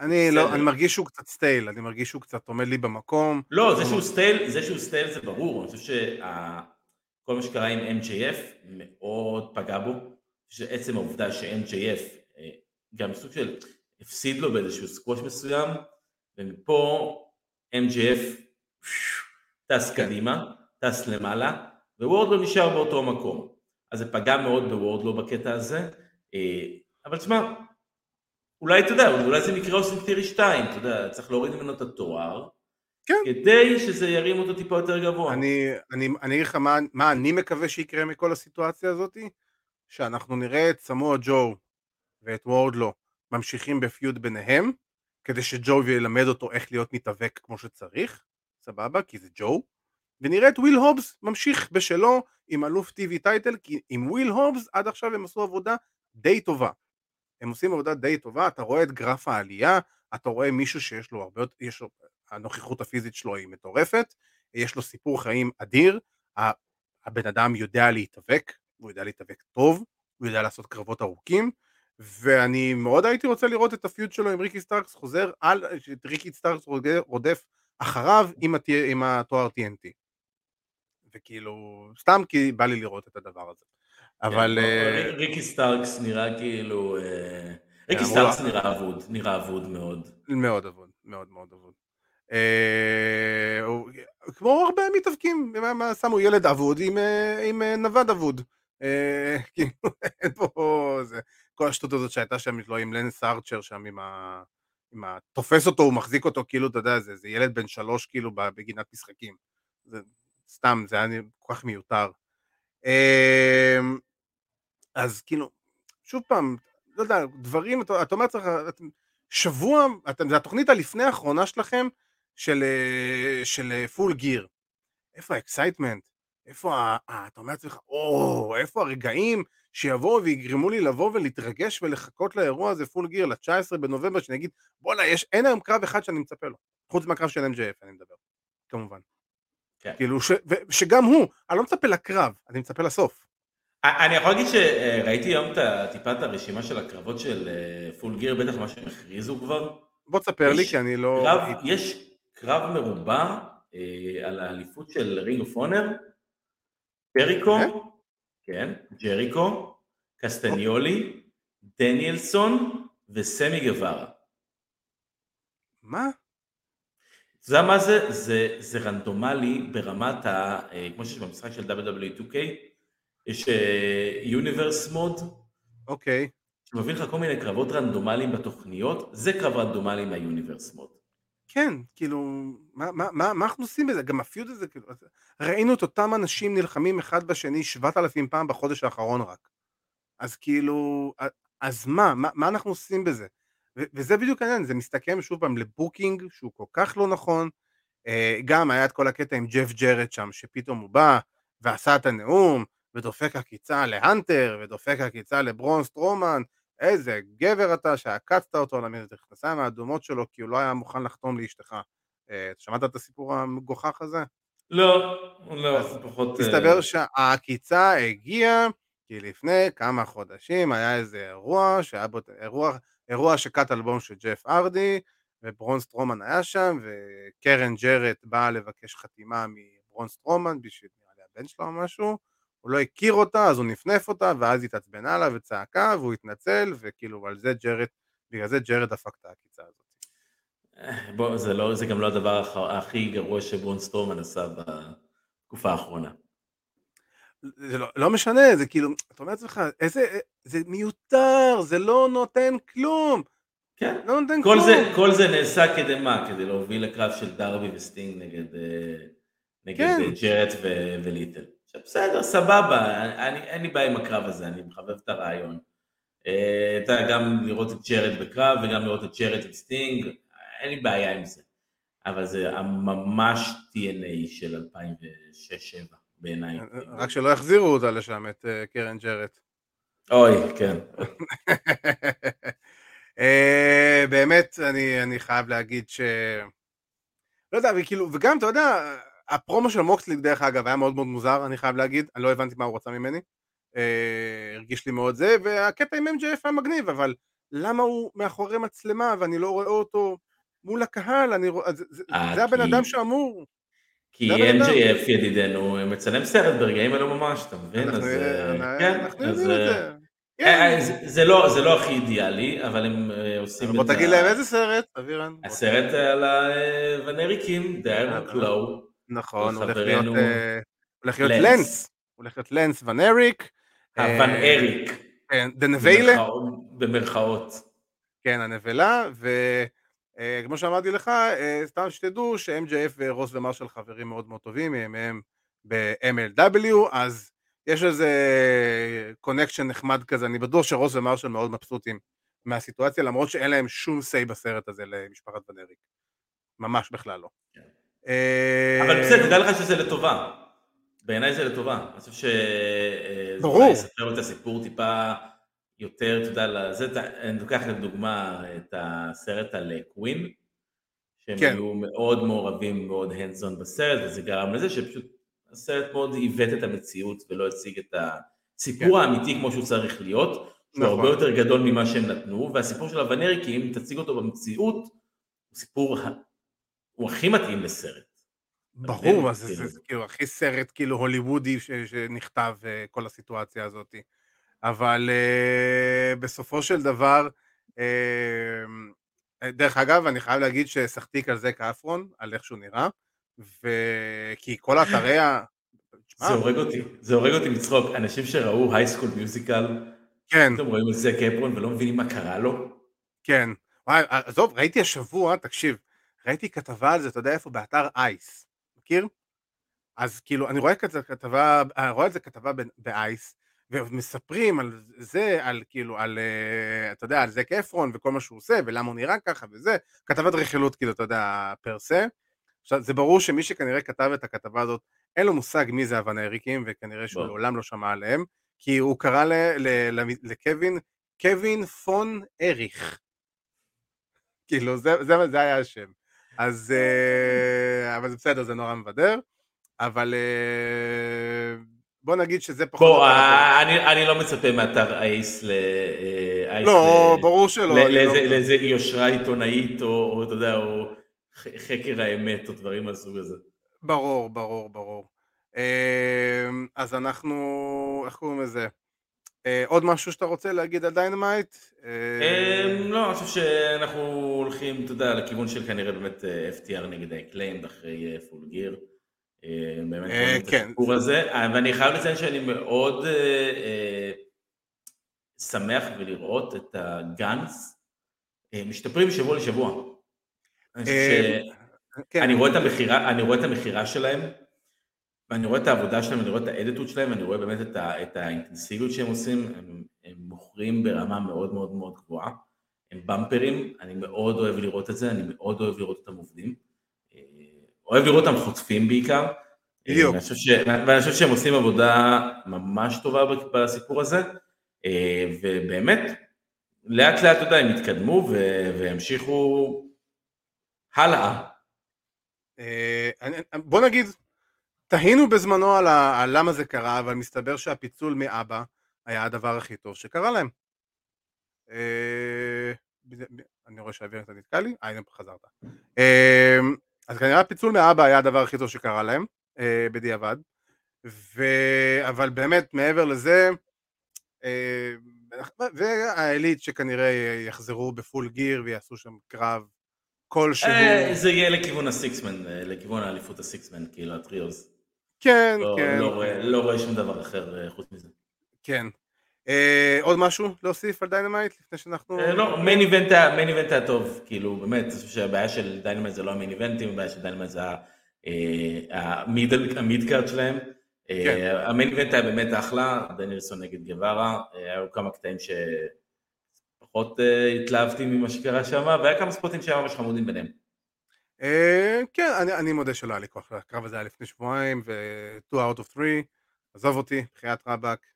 אני לא, אני מרגיש שהוא קצת stale, אני מרגיש שהוא קצת עומד לי במקום. לא, זה שהוא stale, זה שהוא stale זה ברור, אני חושב שכל מה שקרה עם MJF מאוד פגע בו, שעצם העובדה ש-MJF אה, גם סוג של הפסיד לו באיזשהו סקווש מסוים, ומפה MJF טס קדימה, טס למעלה, ווורדלו נשאר באותו מקום. אז זה פגע מאוד בוורדלו בקטע הזה, אה, אבל תשמע, אולי אתה יודע, אולי זה מקרה אוסטין תירי 2, אתה יודע, צריך להוריד ממנו את התואר, כן. כדי שזה ירים אותו טיפה יותר גבוה. אני, אגיד לך מה, מה אני מקווה שיקרה מכל הסיטואציה הזאת, שאנחנו נראה את סמואל ג'ו ואת וורדלו ממשיכים ב feud ביניהם, כדי שג'ו ילמד אותו איך להיות מתאבק כמו שצריך, סבבה? כי זה ג'ו, ונראה את וויל הובס ממשיך בשלו עם אלוף TV title, כי עם וויל הובס עד עכשיו הם עשו עבודה די טובה. הם עושים עבודה די טובה, אתה רואה את גרף העלייה, אתה רואה מישהו שיש לו הרבה יותר, יש לו, הנוכחות הפיזית שלו היא מטורפת, יש לו סיפור חיים אדיר, הבן אדם יודע להתאבק, הוא יודע להתאבק טוב, הוא יודע לעשות קרבות ארוכים, ואני מאוד הייתי רוצה לראות את ה feud שלו עם ריקי סטארקס חוזר על, את ריקי סטארקס רודף אחריו עם, הת... עם התואר TNT. וכאילו, סתם כי בא לי לראות את הדבר הזה. אבל... כן, אה, ריקי סטארקס נראה כאילו... אה, ריקי סטארקס נראה אבוד, נראה אבוד מאוד. מאוד אבוד, מאוד מאוד אבוד. אה, כמו הרבה מתאבקים, שמו ילד אבוד עם נווד אבוד. כאילו, אין פה... כל השטות הזאת שהייתה שם, לא עם לנס ארצ'ר שם, עם ה... עם ה... תופס אותו, הוא מחזיק אותו, כאילו, אתה יודע, זה, זה ילד בן שלוש, כאילו, בגינת משחקים. זה סתם, זה היה כל כך מיותר. אז כאילו, שוב פעם, לא יודע, דברים, אתה, אתה אומר צריך, שבוע, אתם, זה התוכנית הלפני האחרונה שלכם של, אה, של Full Gear. איפה ה excitement? איפה, ה, אתה אומר לעצמך, או, איפה הרגעים שיבואו ויגרמו לי לבוא ולהתרגש ולחכות לאירוע הזה Full Gear ל-19 בנובמבר, שאני אגיד, בואנה, יש, אין היום קרב אחד שאני מצפה לו, חוץ מהקרב של MJF, אני מדבר, כמובן. כן. כאילו, ש, ו, שגם הוא, אני לא מצפה לקרב, אני מצפה לסוף. אני יכול להגיד שראיתי היום טיפה את הרשימה של הקרבות של אה, Full Gear, בטח מה שהם הכריזו כבר. בוא תספר לי, כי אני לא... קרב, יש קרב מרובע אה, על האליפות של Ring of Honor, ג'ריקו, אה? כן, ג'ריקו, קסטנולי, דניאלסון וסמי גווארה. מה? אתה יודע מה זה? זה, זה רנדומלי ברמת ה... כמו שיש במשחק של WWE 2K, יש Universe uh, Mode. אוקיי. שמביא לך כל מיני קרבות רנדומליים בתוכניות, זה קרב רנדומלי מה Universe Mode. כן, כאילו, מה, מה, מה, מה אנחנו עושים בזה? גם ה feud הזה, כאילו, ראינו את אותם אנשים נלחמים אחד בשני שבעת אלפים פעם בחודש האחרון רק. אז כאילו, אז מה, מה, מה אנחנו עושים בזה? ו- וזה בדיוק העניין, זה מסתכם שוב פעם ל booking שהוא כל כך לא נכון. Uh, גם היה את כל הקטע עם ג'ף ג'רד שם, שפתאום הוא בא ועשה את הנאום, ודופק עקיצה להאנטר, ודופק עקיצה לברון סטרומן, איזה גבר אתה שעקצת אותו על המכנסיים האדומות שלו כי הוא לא היה מוכן לחתום לאשתך. אה, שמעת את הסיפור המגוחך הזה? לא, לא, פחות... מסתבר אה, שהעקיצה הגיעה כי לפני כמה חודשים היה איזה אירוע, שהיה בו אירוע, אירוע השקת אלבום של ג'ף הארדי, וברון סטרומן היה שם, וקארן ג'רט באה לבקש חתימה מברון סטרומן בשביל נראה לי הבן שלו או משהו, הוא לא הכיר אותה, אז הוא נפנף אותה, ואז התעצבנה לה וצעקה, והוא התנצל, וכאילו על זה ג'רט, בגלל זה ג'רט דפק את העקיצה הזאת. אה, בוא, זה, לא, זה גם לא הדבר הכי גרוע שברון סטרומן עשה בתקופה האחרונה. זה לא, לא משנה, זה כאילו, אתה אומר לעצמך, איזה, זה מיותר, זה לא נותן כלום. כן. לא נותן כל כלום. זה, כל זה נעשה כדי מה? כדי להוביל לקרב של דרבי וסטינג נגד, אה, נגד כן. אה, ג'רט ולית'ל. עכשיו בסדר, סבבה, אני, אין לי בעיה עם הקרב הזה, אני מחבב את הרעיון. אה, אתה גם לראות את ג'רט בקרב וגם לראות את ג'רט וסטינג, אין לי בעיה עם זה. אבל זה ממש TNA של 2006-2007 בעיניי. רק שלא יחזירו אותה לשם, את אה, קרן ג'רט. אוי, כן. אה, באמת, אני, אני חייב להגיד ש... לא יודע, וכאילו, וגם, אתה יודע, הפרומו של מוקסלי, דרך אגב, היה מאוד מאוד מוזר, אני חייב להגיד, אני לא הבנתי מה הוא רצה ממני. אה, הרגיש לי מאוד זה, והקטע עם MJF היה מגניב, אבל למה הוא מאחורי מצלמה ואני לא רואה אותו מול הקהל? אני רוא... זה, זה, אה, זה הבן כי- אדם שאמור. כי זה הבן. MJF ידידנו מצלם סרט ברגעים אלו ממש, אתה מבין? אנחנו, אז אה, אנחנו, כן, אנחנו אז יודעים את אה, זה. אה, כן. זה- זה לא זה לא הכי אידיאלי, אבל הם עושים בוא את ה- תגיד להם איזה סרט, אבירן. בוא הסרט על הוונריקים, אה, דיירון קלואו, נכון, הולך להיות, אה, הולך להיות לנס. הולך להיות לנס ון אריק, הוון אה, אריק, כן, דנביילה, במרכאות-. כן, הנבלה, וכמו שאמרתי לך, אה, סתם שתדעו ש-MJF ורוס ומרשל חברים מאוד מאוד טובים, הם- הם ב-MLW, אז יש איזה קונקשן נחמד כזה, אני בטוח שרוס ומרשל מאוד מבסוטים מהסיטואציה, למרות שאין להם שום say בסרט הזה למשפחת ון אריק, ממש בכלל לא. כן. אה, אבל בסדר, תדע לך שזה לטובה. בעיניי זה לטובה. אני חושב ש... אה, זה ברור. אולי יספר את הסיפור טיפה יותר, אתה יודע, אתה- אני לוקח לדוגמה את הסרט על אה, קווין, שהם כן. היו מאוד מעורבים, מאוד on בסרט, וזה גרם לזה שפשוט הסרט מאוד עיוות את המציאות ולא הציג את הסיפור האמיתי כמו שהוא צריך להיות, שהוא כן. נכון. הרבה יותר גדול ממה שהם נתנו, והסיפור של הוונרי, כי אם תציג אותו במציאות, הוא סיפור, הוא הכי מתאים לסרט. ברור, מה זה, כאילו. זה, זה כאילו הכי סרט כאילו הוליוודי ש, שנכתב אה, כל הסיטואציה הזאת. אבל uh, בסופו של דבר, uh, דרך אגב, אני חייב להגיד ששחקתי על זק אפרון, על איך שהוא נראה, וכי כל אתרי ה... זה הורג אותי, זה הורג אותי מצחוק. אנשים שראו הייסקול מיוזיקל, כן, פתאום רואים את זק אפרון ולא מבינים מה קרה לו. כן. עזוב, ראיתי השבוע, תקשיב, ראיתי כתבה על זה, אתה יודע איפה? באתר אייס, מכיר? אז כאילו, אני רואה כזה כתבה, אני רואה את זה כתבה באייס, ומספרים על זה, על כאילו, על, אה, אתה יודע, על זק אפרון וכל מה שהוא עושה, ולמה הוא נראה ככה וזה, כתבת רכילות, כאילו, אתה יודע, פר סה. עכשיו, זה ברור שמי שכנראה כתב את הכתבה הזאת, אין לו מושג מי זה הוונריקים, וכנראה שהוא. לעולם לא שמע עליהם, כי הוא קרא ל- ל- ל- לקווין, קווין פון אריך. כאילו, זה, זה, זה היה השם. אז, אה, אבל זה בסדר, זה נורא מבדר, אבל אה, בוא נגיד שזה פחות... בוא, אה, אני אני לא מצפה מאתר אייס ל... אייס לא, ל- ברור שלא. ל- אני לא- לאיזה- לאיזה יושרה עיתונאית, או או, אתה יודע, או חקר האמת, או דברים מהסוג הזה. ברור, ברור, ברור. אז אנחנו, איך קוראים לזה? אה, עוד משהו שאתה רוצה להגיד על Dynamite? אה, אמ, לא, אני חושב שאנחנו הולכים, אתה יודע, לכיוון של כנראה באמת אה, FTR נגד ה Acclaimed אחרי Full Gear. באמת רואים את כן. הסיפור הזה, ואני חייב לציין שאני מאוד שמח ולראות את ה Guns משתפרים משבוע לשבוע. כן. אני רואה את המכירה שלהם, ואני רואה את העבודה שלהם, אני רואה את האדישות שלהם, ואני רואה באמת את, ה, את האינטנסיביות שהם עושים, הם, הם מוכרים ברמה מאוד מאוד מאוד גבוהה, הם במפרים, אני מאוד אוהב לראות את זה, אני מאוד אוהב לראות אותם עובדים, אה, אוהב לראות אותם חוטפים בעיקר, אה, בדיוק. ואני חושב, ש, ואני חושב שהם עושים עבודה ממש טובה בסיפור הזה, אה, ובאמת, לאט לאט, אתה יודע, הם יתקדמו ו- וימשיכו הלאה. אה, אני- בוא נגיד, תהינו בזמנו על, ה, על למה זה קרה, אבל מסתבר שהפיצול מאבא היה הדבר הכי טוב שקרה להם. אה, אני רואה שאוויר אתה נתקע לי, אה הנה חזרת. אה, אז כנראה הפיצול מאבא היה הדבר הכי טוב שקרה להם, אה, בדיעבד. ו... אבל באמת, מעבר לזה, אה, והעילית שכנראה יחזרו בפול גיר ויעשו שם קרב כלשהו. אה, זה יהיה לכיוון הסיקסמן, אה, לכיוון האליפות הסיקסמן, כאילו הטריוז. כן, לא, כן. לא, רואה, לא רואה שום דבר אחר אה, חוץ מזה. כן. אה, עוד משהו להוסיף על Dynamite לפני שאנחנו... אה, לא, main event היה, main event היה טוב, כאילו באמת, אני חושב שהבעיה של Dynamite זה לא ה main event ים, הבעיה של Dynamite זה ה mid card שלהם. כן. ה main event היה באמת אחלה, דניאלסון נגד גווארה, היו כמה קטעים שפחות התלהבתי ממה שקרה שם, והיה כמה spot ים שהיה ממש חמודים ביניהם. אה, כן, אני, מודה שלא היה לי כוח, הקרב הזה היה לפני שבועיים, ו-2 out of 3, עזוב אותי, בחיית רבאק.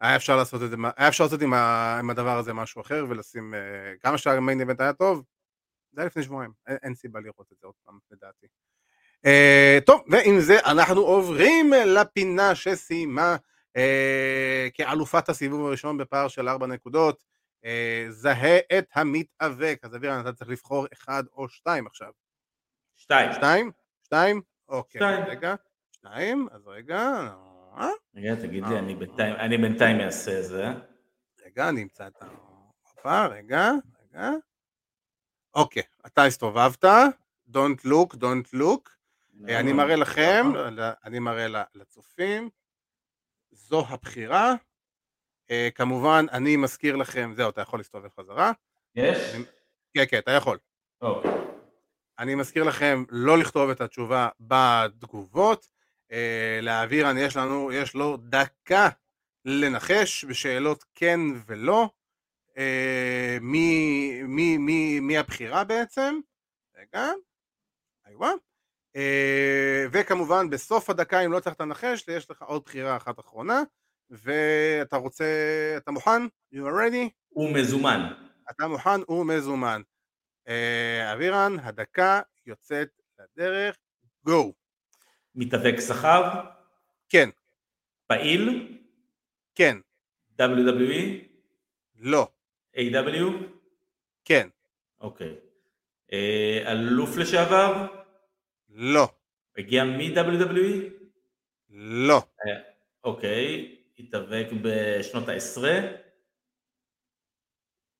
היה אפשר לעשות את זה, היה אפשר לעשות עם, הדבר הזה משהו אחר, ולשים, כמה שהמיין איבנט היה טוב, זה היה לפני שבועיים, אין, סיבה לראות את זה עוד פעם, לדעתי. Uh, טוב, ועם זה אנחנו עוברים לפינה שסיימה כאלופת הסיבוב הראשון בפער של 4 נקודות, אה, זהה את המתאבק. אז אבירן, אתה צריך לבחור אחד או שתיים עכשיו. שתיים. שתיים? שתיים? אוקיי, שתיים. רגע. שתיים? אז רגע. אה? רגע, תגיד לי, אני בינתיים, אני בינתיים אעשה את זה. רגע, אני אמצא את ה... הופה, רגע, רגע. אוקיי, אתה הסתובבת. Don't look, don't look. אה, אני מראה לכם, אני מראה לצופים. זו הבחירה. Uh, כמובן, אני מזכיר לכם, זהו, אתה יכול להסתובב חזרה. יש? כן, כן, אתה יכול. אוקיי. אני מזכיר לכם לא לכתוב את התשובה בתגובות. Uh, לאבירן יש לנו, יש לו דקה לנחש בשאלות כן ולא. Uh, מי, מי, מי, מי הבחירה בעצם? רגע, איווה. וכמובן בסוף הדקה אם לא צריך לנחש יש לך עוד בחירה אחת אחרונה ואתה רוצה, אתה מוכן? You are ready? הוא מזומן. אתה מוכן ומזומן. אה, אבירן, הדקה יוצאת לדרך, גו. מתאבק סחב? כן. פעיל? כן. WWE? לא. AW? כן. אוקיי. אה, אלוף לשעבר? לא. הגיע מ-WWE? לא. אה, אוקיי. התאבק בשנות העשרה?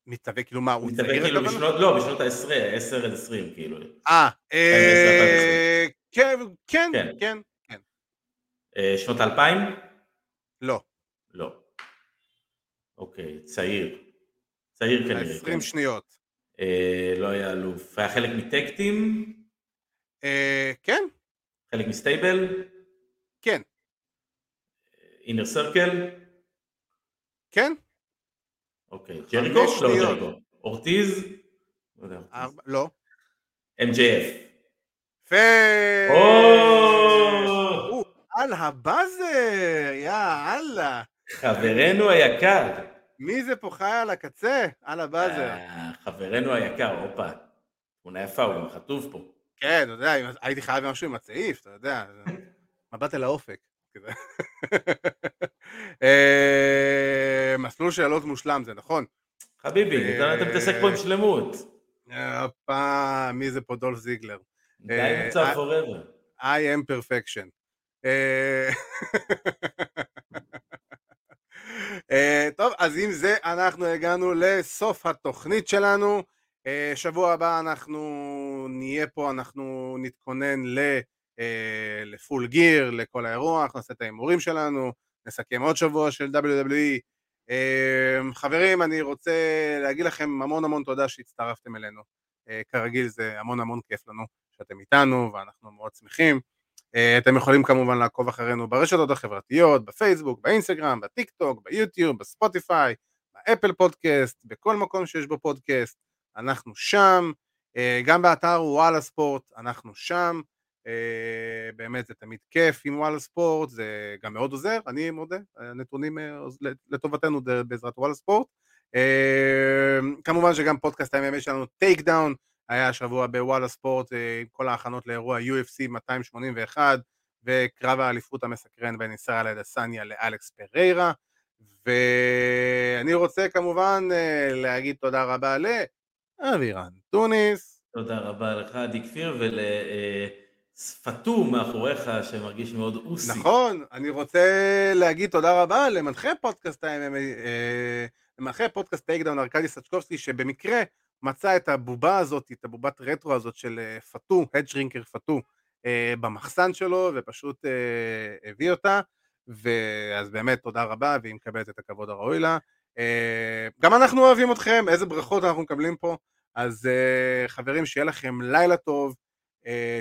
מתאבק כאילו מה, הוא מתאבק כאילו? בשנות, לא, בשנות העשרה, עשר עד עשרים כאילו. אה, אה, 2010, כן, כן, כן. כן, כן. אה, שנות האלפיים? לא. לא. אוקיי, צעיר. צעיר כנראה. 20 כן. שניות. אה, לא היה אלוף. היה חלק מטקטים? כן, חלק מסטייבל? אינר סרקל? כן. אוקיי. ג'ריקו? לא. ג'ריקו. אורטיז? לא לא. MJF. יפה. על הבאזר, יא אללה. חברנו היקר. מי זה פה חי על הקצה? על הבאזר. אה, חברנו היקר, הופה. תמונה יפה, הוא גם חטוף פה. כן, אתה יודע, הייתי חייב משהו עם הצעיף, אתה יודע. מבט אל האופק. כזה. אה, מסלול שאלות מושלם, זה נכון. חביבי, אתה אתה מתעסק פה עם שלמות. הופה, מי זה פה דולף זיגלר? די אה, מצב אה, forever. I am perfection. אה, אה, טוב, אז עם זה אנחנו הגענו לסוף התוכנית שלנו. אה, שבוע הבא אנחנו נהיה פה, אנחנו נתכונן ל... אה, לפול גיר, לכל האירוע, אנחנו נעשה את ההימורים שלנו, נסכם עוד שבוע של WWE. אה, חברים, אני רוצה להגיד לכם המון המון תודה שהצטרפתם אלינו. אה, כרגיל זה המון המון כיף לנו שאתם איתנו ואנחנו מאוד שמחים. אה, אתם יכולים כמובן לעקוב אחרינו ברשתות החברתיות, בפייסבוק, באינסטגרם, בטיק טוק, ביוטיוב, בספוטיפיי, ב Apple Podcast, בכל מקום שיש בו פודקאסט, אנחנו שם. אה, גם באתר וואלה ספורט, אנחנו שם. Uh, באמת זה תמיד כיף עם וואלה ספורט, זה גם מאוד עוזר, אני מודה, הנתונים uh, לטובתנו בעזרת וואלה ספורט. Uh, כמובן שגם פודקאסט ה-MMA שלנו, Takedown, היה השבוע בוואלה ספורט עם כל ההכנות לאירוע UFC 281 וקרב האליפות המסקרן בין ישראל אדסניה לאלכס פריירה. ואני רוצה כמובן להגיד תודה רבה לאבירן טוניס. תודה רבה לך, עדי כפיר, ול... שפתו מאחוריך שמרגיש מאוד אוסי. נכון, אני רוצה להגיד תודה רבה למנחה פודקאסט ה-MMA, למנחה פודקאסט Takedown ארכדי סצ'קובסקי, שבמקרה מצא את הבובה הזאת, את הבובת רטרו הזאת של פתו, ה Headshrinker פתו, במחסן שלו, ופשוט הביא אותה. ואז באמת תודה רבה, והיא מקבלת את הכבוד הראוי לה. אה, גם אנחנו אוהבים אתכם, איזה ברכות אנחנו מקבלים פה. אז אה, חברים, שיהיה לכם לילה טוב, אה,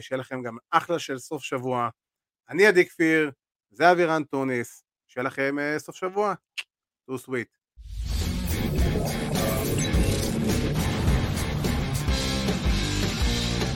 שיהיה לכם גם אחלה של סוף שבוע. אני עדי כפיר, זה אבירן טוניס, שיהיה לכם סוף שבוע. טו סוויט.